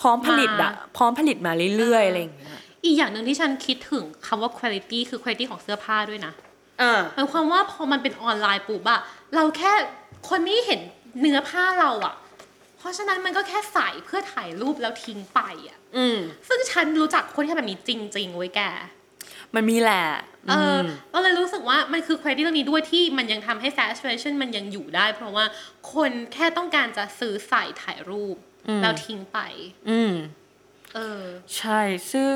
C: พร้อมผลิตอะพร้อมผลิตมาเรื่อยๆอะไรอย่างเงี้ย
B: อีกอย่างหนึ่งที่ฉันคิดถึงคำว่า quality คือ quality ของเสื้อผ้าด้วยนะ
C: เออ
B: หมายความว่าพอมันเป็นออนไลน์ปุ๊บอะเราแค่คนไม่เห็น เนื้อผ้าเราอะเพราะฉะนั้นมันก็แค่ใส่เพื่อถ่ายรูปแล้วทิ้งไปอะ
C: อืม
B: ซึ่งฉันรู้จักคนที่ทำแบบนี้จริงๆเว้ยแก
C: มันมีแหละ
B: เออ อื
C: ม
B: เราเลยรู้สึกว่ามันคือคุณภาพเรื่องนี้ด้วยที่มันยังทำให้แฟชั่นมันยังอยู่ได้ เพราะว่าคนแค่ต้องการจะซื้อใส่ถ่ายรูปแล้วทิ้งไป
C: อืม
B: เออ
C: ใช่ ซึ่ง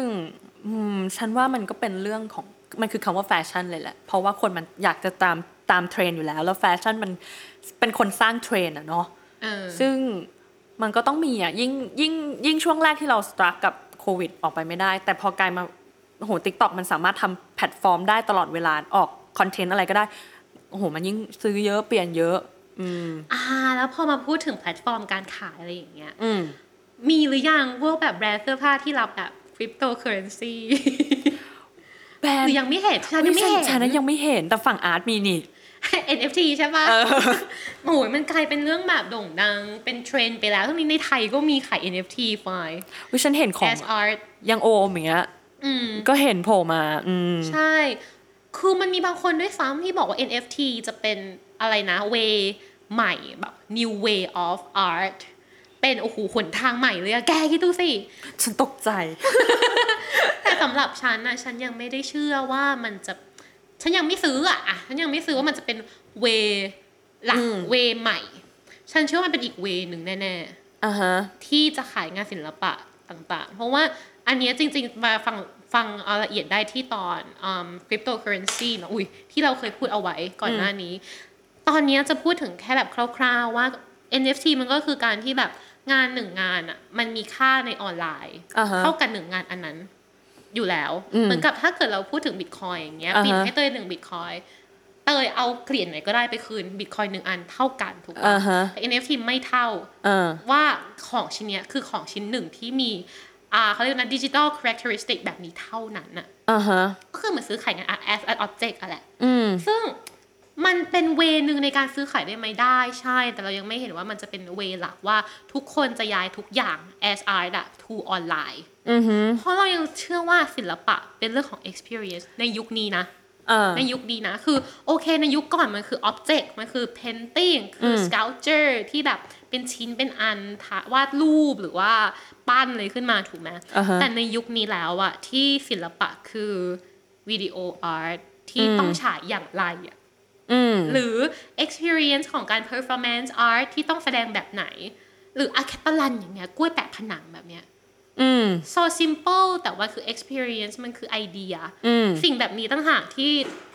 C: อืมฉันว่ามันก็เป็นเรื่องของมันคือคำว่าแฟชั่นเลยแหละ เพราะว่าคนมันอยากจะตาม ตามเทรนด์อยู่แล้ว แล้วแฟชั่นมันเป็นคนสร้างเทรนด์อะเนาะ
B: เออ
C: ซึ่งมันก็ต้องมีอะยิ่งยิ่งยิ่งช่วงแรกที่เรา struck กับโควิดออกไปไม่ได้ แต่พอกลายมาโอ้โห TikTok มันสามารถทำแพลตฟอร์มได้ตลอดเวลาออกคอนเทนต์อะไรก็ได้โอ้โหมันยิ่งซื้อเยอะเปลี่ยนเยอะอืม
B: อ่า แล้วพอมาพูดถึงแพลตฟอร์มการขายอะไรอย่างเงี้ย
C: อืม
B: มีหรือยังพวกแบบแบรนด์เสื้อผ้าที่รับแบบคริปโตเคอเรนซี
C: แบรน
B: หรื
C: ด์
B: อยังไม่เห็นฉันยังไม่เห็น
C: ฉันนั้นยังไม่เห็นแต่ฝั่ง art มีนี่
B: NFT ใช่ปะโอ้ยมันกลายเป็นเรื่องแบบโด่งดัง เป็นเทรนด์ไปแล้วทั้งนี้ในไทยก็มีขาย NFT ไฟล์
C: วิฉันเห็นของ
B: as art
C: ยังโอมอย่างเงี้ย
B: อืม
C: ก็เห็นโผล่มาอืม
B: ใช่ คือมันมีบางคนด้วยซ้ำที่บอกว่า NFT จะเป็นอะไรนะ way ใหม่แบบ new way of art เป็น โอ้โหหนทางใหม่เลยอะแกคิดดูสิ
C: ฉันตกใจ
B: แต่สำหรับฉันนะฉันยังไม่ได้เชื่อว่ามันจะ ฉันยังไม่ซื้ออะอะฉันยังไม่ซื้อว่ามันจะเป็น way หลัก
C: อืม
B: way ใหม่ ฉันเชื่อว่ามันเป็นอีก way หนึ่งแน่
C: อ่าฮะ
B: ๆที่จะขายงานศิลปะต่างๆ เพราะว่าอันเนี้ยจริง ๆ มาฟังฟังเอาละเอียดได้ที่ตอนคริปโตเคอเรนซีเนาะอุ้ยที่เราเคยพูดเอาไว้ก่อนหน้านี้ ตอนเนี้ยจะพูดถึงแค่แบบคร่าว ๆว่า NFT มันก็คือการที่แบบงานหนึ่งงานอะมันมีค่าในออนไลน์
C: อ่าฮะ
B: เท่ากันหนึ่งงานอันนั้น อยู่แล้ว
C: อืม
B: เหมือนกับถ้าเกิดเราพูดถึงบิตคอยอย่างเงี้ย
C: อ่าฮะ
B: ปิดให้เตยหนึ่งบิตคอยเตยเอาเหรียญไหนก็ได้ไปคืนบิตคอยหนึ่งอันเท่ากันถูก
C: อ่า
B: ปะ
C: ฮะ
B: แต่ NFT ไม่เท่า
C: อ่า
B: ว่าของชิ้นเนี้ยคือของชิ้นหนึ่งที่มีอ่าเขาเรียกนะดิจิ t a ล characteristic แบบนี้เท่านั้นน่ะ
C: อ่าฮะ
B: ก็คือเหมือนซื้อขายงาน as an object อะแหละ
C: อืม
B: ซึ่ง มันเป็นเวนึงในการซื้อขายได้ไหมได้ใช่ แต่เรายังไม่เห็นว่ามันจะเป็นเวหลักว่าทุกคนจะย้ายทุกอย่าง as art อะ to ออนไลน์
C: อือฮึ
B: เพราะเรายังเชื่อว่าศิลปะเป็นเรื่องของ experience ในยุคนี้นะ
C: อ่า
B: ในยุคนี้นะ คือโอเคในยุคก่อนมันคือ object มันคือ painting คืออ
C: ม
B: sculpture ที่แบบเป็นชิ้นเป็นอันทาวาดรูปหรือว่าปั้นเลยขึ้นมาถูกไหม
C: อ่าฮะ
B: แต่ในยุคนี้แล้วอะที่ศิลปะคือวิดีโออาร์ตที่
C: อืม
B: ต้องฉายอย่างไรอะ
C: อืม
B: หรือ experience ของการ performance art ที่ต้องแสดงแบบไหน หรืออาแคปลันอย่างเงี้ยกล้วยแปะผนังแบบเนี้ย
C: อืม
B: so simple แต่ว่าคือ experience มันคือไอเดีย
C: อืม
B: สิ่งแบบนี้ตั้งหากที่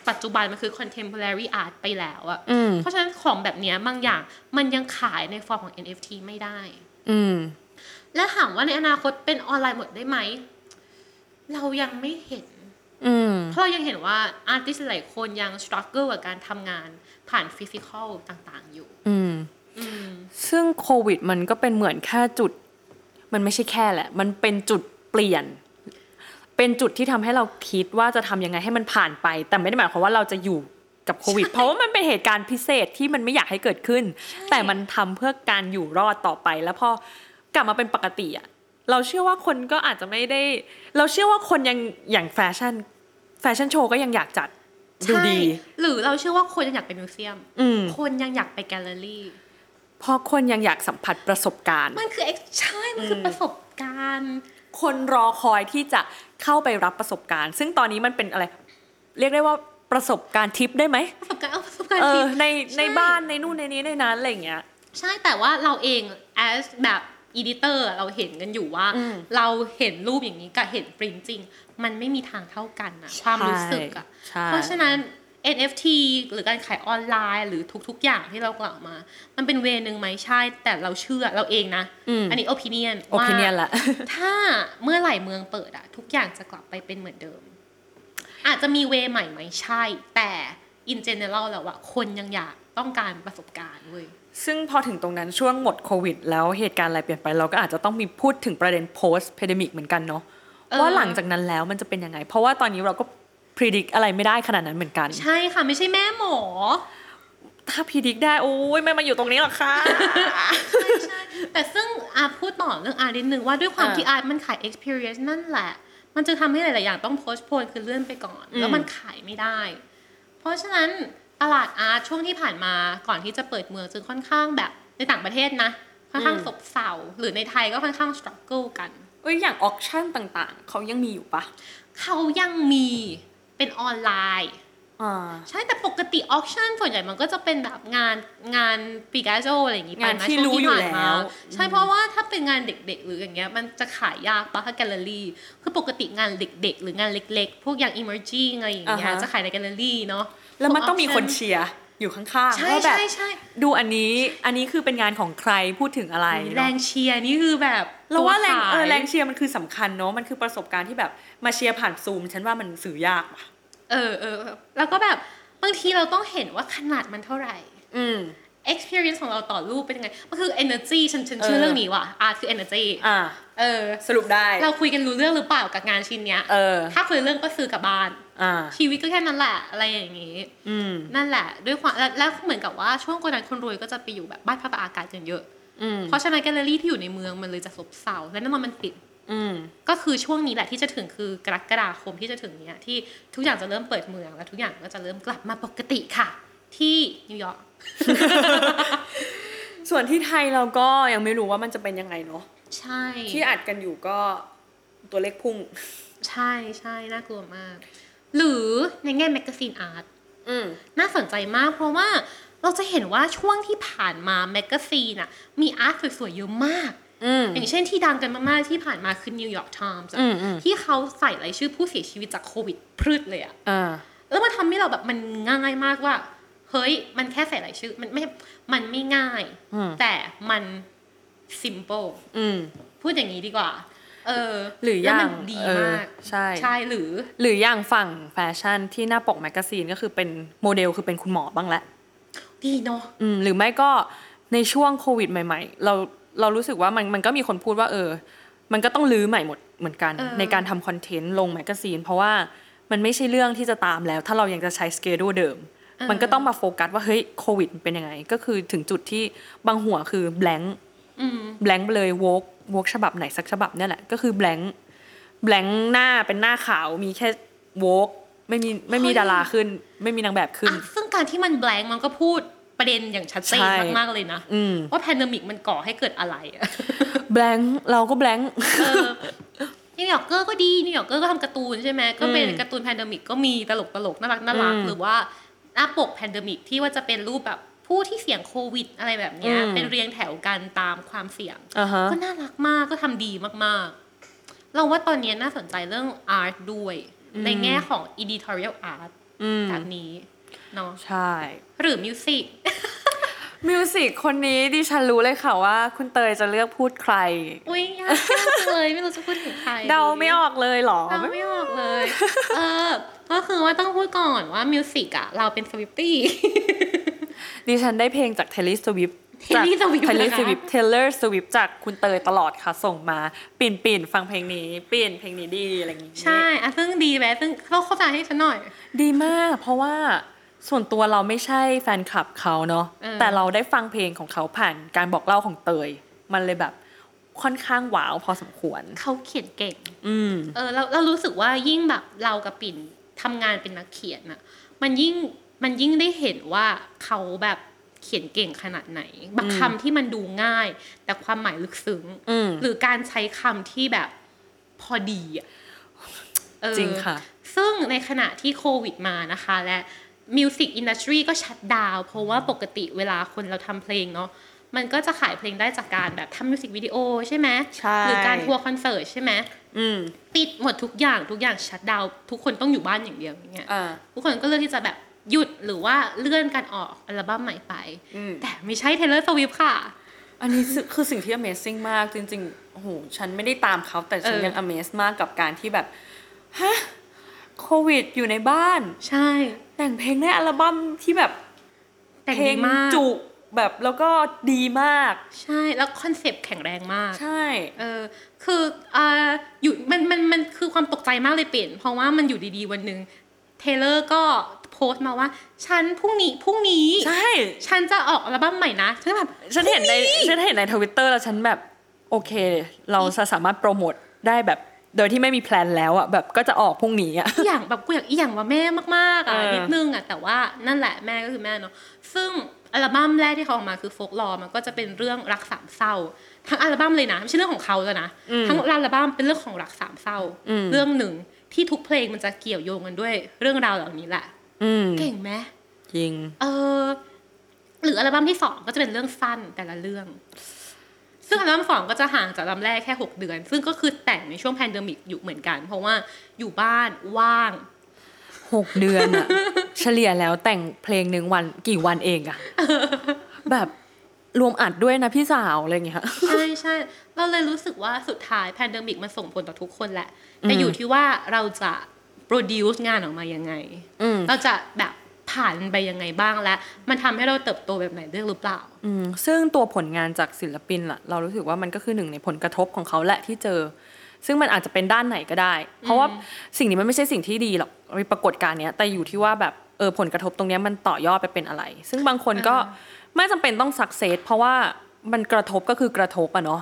B: ปัจจุบันมันคือ contemporary art ไปแล้วอะ
C: อืม
B: เพราะฉะนั้นของแบบเนี้ยบางอย่างมันยังขายในฟอร์มของ NFT ไม่ได้
C: อืม
B: และถามว่าในอนาคตเป็นออนไลน์หมดได้ไหม เรายังไม่เห็น
C: อืม
B: เพราะเรายังเห็นว่าอาร์ติสหลายคนยัง struggle กับการทำงานผ่าน physical ต่างๆ อยู่
C: อืม
B: อืม
C: ซึ่งโควิดมันก็เป็นเหมือนแค่จุด มันไม่ใช่แค่แหละ มันเป็นจุดเปลี่ยน เป็นจุดที่ทำให้เราคิดว่าจะทำยังไงให้มันผ่านไป แต่ไม่ได้หมายความว่าเราจะอยู่กับโควิด เพราะว่ามันเป็นเหตุการณ์พิเศษที่มันไม่อยากให้เกิดขึ้น แต่มันทำเพื่อการอยู่รอดต่อไป แล้วพอกลับมาเป็นปกติอะเราเชื่อว่าคนก็อาจจะไม่ได้ เราเชื่อว่าคนยังอย่างแฟชั่น แฟชั่นโชว์ก็ยังอยากจัดดูดี
B: ใช่หรือเราเชื่อว่าคนยังอยากไปมิวเซียม
C: อืม
B: คนยังอยากไปแกลเลอรี่
C: เพราะคนยังอยากสัมผัสประสบการณ์
B: มันคือ ex- ใช่มันคือประสบการณ์
C: คนรอคอยที่จะเข้าไปรับประสบการณ์ ซึ่งตอนนี้มันเป็นอะไร เรียกได้ว่าประสบการณ์ทิปได้ไหม
B: ประสบการณ์เอาประสบการณ์
C: เอ
B: จริ
C: องใน
B: ใช่
C: ในบ้านในนู่นในนี้ในนั้นอะไรอย่างเงี้ย
B: ใช่แต่ว่าเราเอง as แบบอีดิเตอร์เราเห็นกันอยู่ว่า
C: อืม
B: เราเห็นรูปอย่างนี้กับเห็นปรินจริง มันไม่มีทางเท่ากันนะความรู้สึกอะ
C: ใช่
B: เพราะฉะนั้น NFT หรือการขายออนไลน์หรือทุกๆ อย่างที่เรากล่าวมา มันเป็นเวนึงไหมใช่ แต่เราเชื่อเราเองนะ อันนี้ opinion
C: โอ
B: ว่า
C: ปิเนียนละ
B: ถ้าเมื่อไหร่เมืองเปิดอะทุกอย่างจะกลับไปเป็นเหมือนเดิม อาจจะมีเวใหม่ไหมใช่ แต่ in general แล้วอะคนยังอยากต้องการประสบการณ์เว้ย
C: ซึ่งพอถึงตรงนั้นช่วงหมดโควิด แล้วเหตุการณ์อะไรเปลี่ยนไปเราก็อาจจะต้องมีพูดถึงประเด็น post pandemic เหมือนกันเนาะ
B: เออ
C: ว่าหลังจากนั้นแล้วมันจะเป็นยังไง เพราะว่าตอนนี้เราก็ predict อะไรไม่ได้ขนาดนั้นเหมือนกัน
B: ใช่ค่ะไม่ใช่แม่หมอ
C: ถ้า predict ได้โอ้ยไม่มาอยู่ตรงนี้หรอกค่ะ
B: ใช่แต่ซึ่งอาพูดต่อเรื่องอาร์นิดนึงว่าด้วยความ
C: อ่า
B: ที่อาร์มันขาย experience นั่นแหละ มันจะทำให้หลาย ๆ อย่างต้อง postpone คือเลื่อนไปก่อน
C: อืม
B: แล้วมันขายไม่ได้ เพราะฉะนั้นตลาดอาร์ตช่วงที่ผ่านมาก่อนที่จะเปิดเมืองจึงค่อนข้างแบบในต่างประเทศนะค่อนข้างซบเซาหรือในไทยก็ค่อนข้าง struggle กัน
C: เอ้ยอย่าง auction ต่างๆ เขายังมีอยู่ปะ
B: เขายังมีเป็นออนไลน์
C: อ่า
B: ใช่แต่ปกติออ c ชั่นส่วนใหญ่มันก็จะเป็นแบบงานงานปิกัสโซ่อะไรอย่างงี้ไป
C: งาน
B: นะ
C: ที่
B: ช่ว
C: รู้อยู่
B: ผ่านมา
C: แล้ว
B: ใช่เพราะว่าถ้าเป็นงานเด็กๆ หรืออย่างเงี้ยมันจะขายยากปะถ้าแกลเลอรี่คือปกติงานเด็กๆ หรืองานเล็กๆ พวกอย่าง emerging อะไรอย่างเงี้ย
C: อ่าฮะ
B: จะขายในแกลเลอรี่เนาะ
C: แล้วมัน
B: พวก
C: ต้องมีคน
B: auction
C: เชียร์อยู่ข้างๆ
B: ใช่
C: ว่าแบบ
B: ใช่ใช่
C: ดูอันนี้อันนี้คือเป็นงานของใครพูดถึงอะไร
B: แร
C: เนาะ
B: งเชียร์นี่คือแบบ
C: เราว่าแรง
B: ตัวขย
C: เออแรงเชียร์มันคือสำคัญเนาะมันคือประสบการณ์ที่แบบมาเชียร์ผ่านซูม ฉันว่ามันสื่อยากว่ะ
B: เออเออแล้วก็แบบบางทีเราต้องเห็นว่าขนาดมันเท่าไหร่
C: อืม
B: experience ของเราต่อรูปเป็นยังไง มันคือ energy ฉันฉันเชื่อ
C: เออ
B: เรื่องนี้ว่ะ art คือ energy
C: อ่า
B: เออ
C: สรุปได้
B: เราคุยกันรู้เรื่องหรือเปล่ากับงานชิ้นเนี้ย
C: เออ
B: ถ้าคุยเรื่องก็ซื้อกลับบ้าน
C: อ่า
B: ชีวิตก็แค่นั้นแหละ อะไรอย่างงี้
C: อืม
B: นั่นแหละ ด้วยความ แล้วแล้วเหมือนกับว่าช่วงก่อนนั้นคนรวยก็จะไปอยู่แบบบ้านพักตากอากาศกันเยอะ
C: อืม
B: เพราะฉะนั้นแกลเลอรี่ที่อยู่ในเมืองมันเลยจะซบเซาและแน่นอนมันปิด
C: อืม
B: ก็คือช่วงนี้แหละที่จะถึงคือกรกฎาคมที่จะถึงเนี้ยที่ทุกอย่างจะเริ่มเปิดเมือง แล้วทุกอย่างก็จะเริ่มกลับมาปกติค่ะ ที่นิวยอร์ก
C: ส่วนที่ไทยเราก็ยังไม่รู้ว่ามันจะเป็นยังไงเนาะ
B: ใช่
C: ที่อัดกันอยู่ก็ตัวเลขพุ่ง
B: ใช่ใช่น่ากลัวมาก หรือในแง่แมกกาซีน art
C: อืม
B: น่าสนใจมากเพราะว่า เราจะเห็นว่าช่วงที่ผ่านมาแมกกาซีนอะมี art สวยๆเยอะมาก
C: อืม
B: อย่างเช่นที่ดังกันมากๆที่ผ่านมาคือนิวยอร์กไทมส์
C: อืมอืม
B: ที่เขาใส่รายชื่อผู้เสียชีวิตจากโควิดพรืดเลยอะ
C: อ่า
B: แล้วมันทำให้เราแบบมันง่ายมากว่า เฮ้ย มันแค่ใส่รายชื่อ มันไม่ มันไม่ง่าย
C: อืม
B: แต่มัน simple
C: อืม
B: พูดอย่างนี้ดีกว่า เออ
C: หรืออย่าง
B: แล้วมันดี
C: เออ
B: มาก
C: ใช่
B: ใช่หรือ
C: หรืออย่างฝั่งแฟชั่นที่หน้าปกแมกกาซีนก็คือเป็นโมเดลคือเป็นคุณหมอบ้างแหละ
B: ดีเนาะ
C: อืมหรือไม่ก็ในช่วงโควิดใหม่ ๆ เราเรารู้สึกว่ามันมันก็มีคนพูดว่า เออ มันก็ต้องรื้อใหม่หมดเหมือนกัน
B: เออ
C: ในการทำคอนเทนต์ลงแมกกาซีน เพราะว่ามันไม่ใช่เรื่องที่จะตามแล้ว ถ้าเรายังจะใช้ schedule เดิม มันก็ต้องมาโฟกัสว่าเฮ้ยโควิดมันเป็นยังไง ก็คือถึงจุดที่บางหัวคือ blank
B: อืม
C: blank ไปเลย Vogue Vogue ฉบับไหนสักฉบับเนี่ยแหละก็คือ blank blank หน้าเป็นหน้าขาวมีแค่ Vogue ไม่มีไม่มี
B: เฮ้ย
C: ดาราขึ้น ไม่มีนางแบบขึ้น
B: อะซึ่งการที่มัน blank มันก็พูดประเด็นอย่างชัดเจน
C: ใช่
B: มากๆเลยนะ
C: อืม
B: ว่า pandemic มันก่อให้เกิดอะไรอะ
C: blank เราก็ blank
B: เออนิวยอร์กเกอร์ก็ดีนิวยอร์กเกอร์ก็ทำการ์ตูนใช่ไหมก็เป็น
C: อืม
B: การ์ตูน pandemic ก็มีตลกตลกๆน่ารักน่ารัก
C: อืม
B: หรือว่าหน้าปก pandemic ที่ว่าจะเป็นรูปแบบผู้ที่เสี่ยงโควิดอะไรแบบเนี้ย
C: อืม
B: เป็นเรียงแถวกันตามความเสี่ยง
C: อ่าฮะ
B: ก็น่ารักมากก็ทำดีมากๆ เราว่าตอนนี้น่าสนใจเรื่อง art ด้วย ในแง่ของ editorial art
C: อืม
B: แบบนี้เนาะ
C: ใช่
B: หรือ
C: music music คนนี้ดิฉันรู้เลยค่ะว่า คุณเตยจะเลือกพูดใคร
B: อุ้ยยากมากเลยไม่รู้จะพูดถึงใคร
C: เดาไม่ออกเลยเหรอ
B: เดาไม่ออกเลย เออ ก็คือว่าต้องพูดก่อนว่ามิวสิกอะเราเป็นสวิฟตี้
C: ดิฉันได้เพลงจาก Taylor Swift จาก
B: Taylor Swift
C: Taylor
B: นะคะ
C: Swift Taylor Swift จากคุณเตยตลอดค่ะ ส่งมาปิ่นปิ่นฟังเพลงนี้ปิ่นเพลงนี้ดีอะไรอย่างงี้
B: ใช่อะซึ่งดีไหมซึ่งเขาเข้าใจให้ฉันหน่อย
C: ดีมาก เพราะว่าส่วนตัวเราไม่ใช่แฟนคลับเขาเนาะ
B: เออ
C: แต่เราได้ฟังเพลงของเขาผ่านการบอกเล่าของเตย มันเลยแบบค่อนข้างว้าวพอสมควร
B: เขาเขียนเก่ง
C: อืม
B: เออเราเรารู้สึกว่ายิ่งแบบเรากับปิ่นทำงานเป็นนักเขียนอะมันยิ่งมันยิ่งได้เห็นว่าเขาแบบ เขียนเก่งขนาดไหนบางคำที่มันดูง่าย แต่ความหมายลึกซึ้ง
C: อืม
B: หรือการใช้คำที่แบบพอดีอะเออ
C: จริงค่ะ
B: ซึ่งในขณะที่โควิดมานะคะ และ music industry ก็ shutdown เพราะว่าปกติเวลาคนเราทำเพลงเนาะมันก็จะขายเพลงได้จากการแบบทำมิวสิกวิดีโอใช่ไหม
C: ใช่
B: หรือการทัวร์คอนเสิร์ตใช่ไหม
C: อืม
B: ปิดหมดทุกอย่างทุกอย่าง shutdown ทุกคนต้องอยู่บ้านอย่างเดียวอย่างเงี้ย
C: อ่า
B: ทุกคนก็เลือกที่จะแบบ หยุดหรือว่าเลื่อนการออกอัลบั้มใหม่ไป
C: อืม
B: แต่ไม่ใช่ Taylor Swift ค่ะ
C: อันนี้คือคือสิ่งที่ amazing มากจริงๆโอ้โหฉันไม่ได้ตามเขาแต่ฉัน
B: เออ
C: ยัง amaze มากกับการที่แบบฮะโควิดอยู่ในบ้าน
B: ใช่
C: แต่งเพลงในอัลบั้มที่แบบ
B: แต่แต่ง
C: เพล
B: ดี
C: ง
B: มาก
C: จุแบบแล้วก็ดีมาก
B: ใช่แล้วคอนเซปต์แข็งแรงมาก
C: ใช่
B: เออคืออ่าอยู่มันมันมันคือความตกใจมากเลยเปลี่ยนเพราะว่ามันอยู่ดีๆวันหนึ่งเทเลอร์ก็โพสต์มาว่า ฉันพรุ่งนี้พรุ่งนี้
C: ใช่
B: ฉันจะออกอัลบั้มใหม่นะฉันแบบ
C: ฉันเห็นในฉันเห็นในทวิตเตอร์แล้วฉันแบบโอเค เราจะสามารถโปรโมทได้แบบโดยที่ไม่มีแพลนแล้วอะแบบก็จะออกพรุ่งนี้อะ
B: อีอย่างแบบกูอยากอีอย่างว่าแม่มากๆอะ
C: เออ
B: นิดนึงอะแต่ว่านั่นแหละแม่ก็คือแม่เนาะซึ่งอัลบั้มแรกที่เขาออกมาคือ folklore มันก็จะเป็นเรื่องรักสามเศร้า ทั้งอัลบั้มเลยนะไม่ใช่เรื่องของเขาแล้วนะทั้งอัลบั้มเป็นเรื่องของรักสามเศร้า เรื่องหนึ่งที่ทุกเพลงมันจะเกี่ยวโยงกันด้วย เรื่องราวเหล่านี้แหละ
C: อืม
B: เก่งไหม
C: จริง
B: เออ หรืออัลบั้มที่สองก็จะเป็นเรื่องสั้นแต่ละเรื่อง ซึ่งอัลบั้มสองก็จะห่างจากอัลบั้มแรกแค่หกเดือน ซึ่งก็คือแต่งในช่วง pandemic อยู่เหมือนกัน เพราะว่าอยู่บ้านว่าง
C: หกเดือนอะเฉลี่ยแล้วแต่งเพลงหนึ่งวันกี่วันเองอะแบบรวมอัดด้วยนะพี่สาวอะไรอย่างเงี้ย
B: ใช่ใช่เราเลยรู้สึกว่าสุดท้าย pandemic มันส่งผลต่อทุกคนแหละแต่อยู่ที่ว่าเราจะ produce งานออกมายังไง
C: อืม
B: เราจะแบบผ่านมันไปยังไงบ้างและมันทำให้เราเติบโตแบบไหนด้วยหรือเปล่า
C: อืมซึ่งตัวผลงานจากศิลปินล่ะ เรารู้สึกว่ามันก็คือหนึ่งในผลกระทบของเขาแหละที่เจอ ซึ่งมันอาจจะเป็นด้านไหนก็ได้ เพราะว่าสิ่งนี้มันไม่ใช่สิ่งที่ดีหรอกมีปรากฏการณ์เนี้ยแต่อยู่ที่ว่าแบบเออผลกระทบตรงเนี้ยมันต่อยอดไปเป็นอะไร ซึ่งบางคนก็ไม่จำเป็นต้องสักเซสเพราะว่ามันกระทบก็คือกระทบอะเนาะ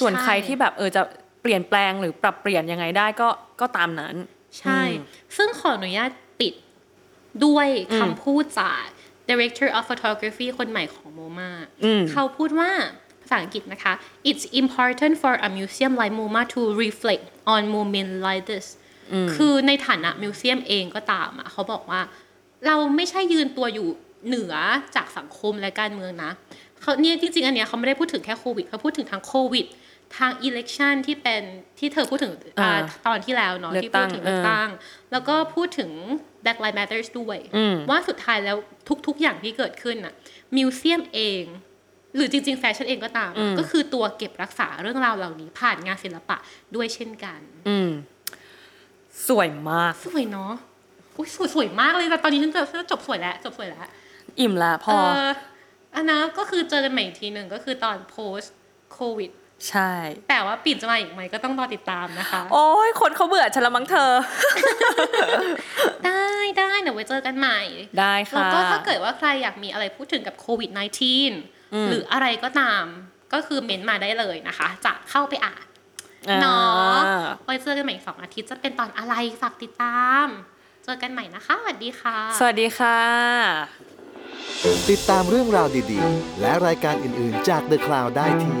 C: ส่วน
B: ใช่
C: ใครที่แบบเออจะเปลี่ยนแปลงหรือปรับเปลี่ยนยังไงได้ก็ก็ตามนั้น
B: ใช่ ซึ่งขออนุญาตปิดด้วยคำพูดจาก director of photography คนใหม่ของโมมา
C: อืม
B: เขาพูดว่าภาษาอังกฤษนะคะ it's important for a museum like MoMA to reflect on moment like this คือในฐานะมิวเซียมเองก็ตามอะเขาบอกว่า เราไม่ใช่ยืนตัวอยู่เหนือจากสังคมและการเมืองนะเขาเนี่ยจริงๆ อันเนี้ยเขาไม่ได้พูดถึงแค่โควิดเขาพูดถึงทั้งโควิด ทาง election ที่เป็นที่เธอพูดถึงอ่า
C: อ่า
B: ตอนที่แล้วเนาะ
C: เลือก
B: ที่พูดถึง
C: ตั้ง
B: เลือกตั้ง แล้วก็พูดถึง Black Lives Matter ด้วย
C: อืม
B: ว่าสุดท้ายแล้วทุกๆอย่างที่เกิดขึ้นน่ะมิวเซียมเอง หรือจริง ๆ แฟชั่นเองก็ตาม ก็คือตัวเก็บรักษาเรื่องราวเหล่านี้ ผ่านงานศิลปะด้วยเช่นกัน
C: อืมสวยมาก
B: สวยเนาะอุ้ยสวยสวยมากเลยแต่ตอนนี้ฉันจะฉันจะจบสวยแล้วจบสวยแล้ว
C: อิ่มละพอ
B: เอออันนั้นก็คือเจอกันใหม่อีกทีหนึ่งก็คือตอน post covid
C: ใช่
B: แต่ว่าปิ่นจะมาอีกไหมก็ต้องรอติดตามนะคะ
C: โอ้ยคนเขาเบื่อฉันละมั้งเธอ
B: ได้ได้เดี๋ยวไว้เจอกันใหม่
C: ได้
B: แล้ว
C: ค่ะ
B: ก็ถ้าเกิดว่าใครอยากมีอะไรพูดถึงกับโควิด -19 หรืออะไรก็ตามก็คือเมนต์มาได้เลยนะคะ จะเข้าไปอ่าน
C: อ่า
B: เนาะไว้เจอกันใหม่อีกสองอาทิตย์จะเป็นตอนอะไรฝากติดตาม เจอกันใหม่นะคะ สวัสดีค่ะ
C: สวัสดีค่ะ
A: ติดตามเรื่องราวดีๆ และรายการอื่นๆจาก The Cloud ได้ที่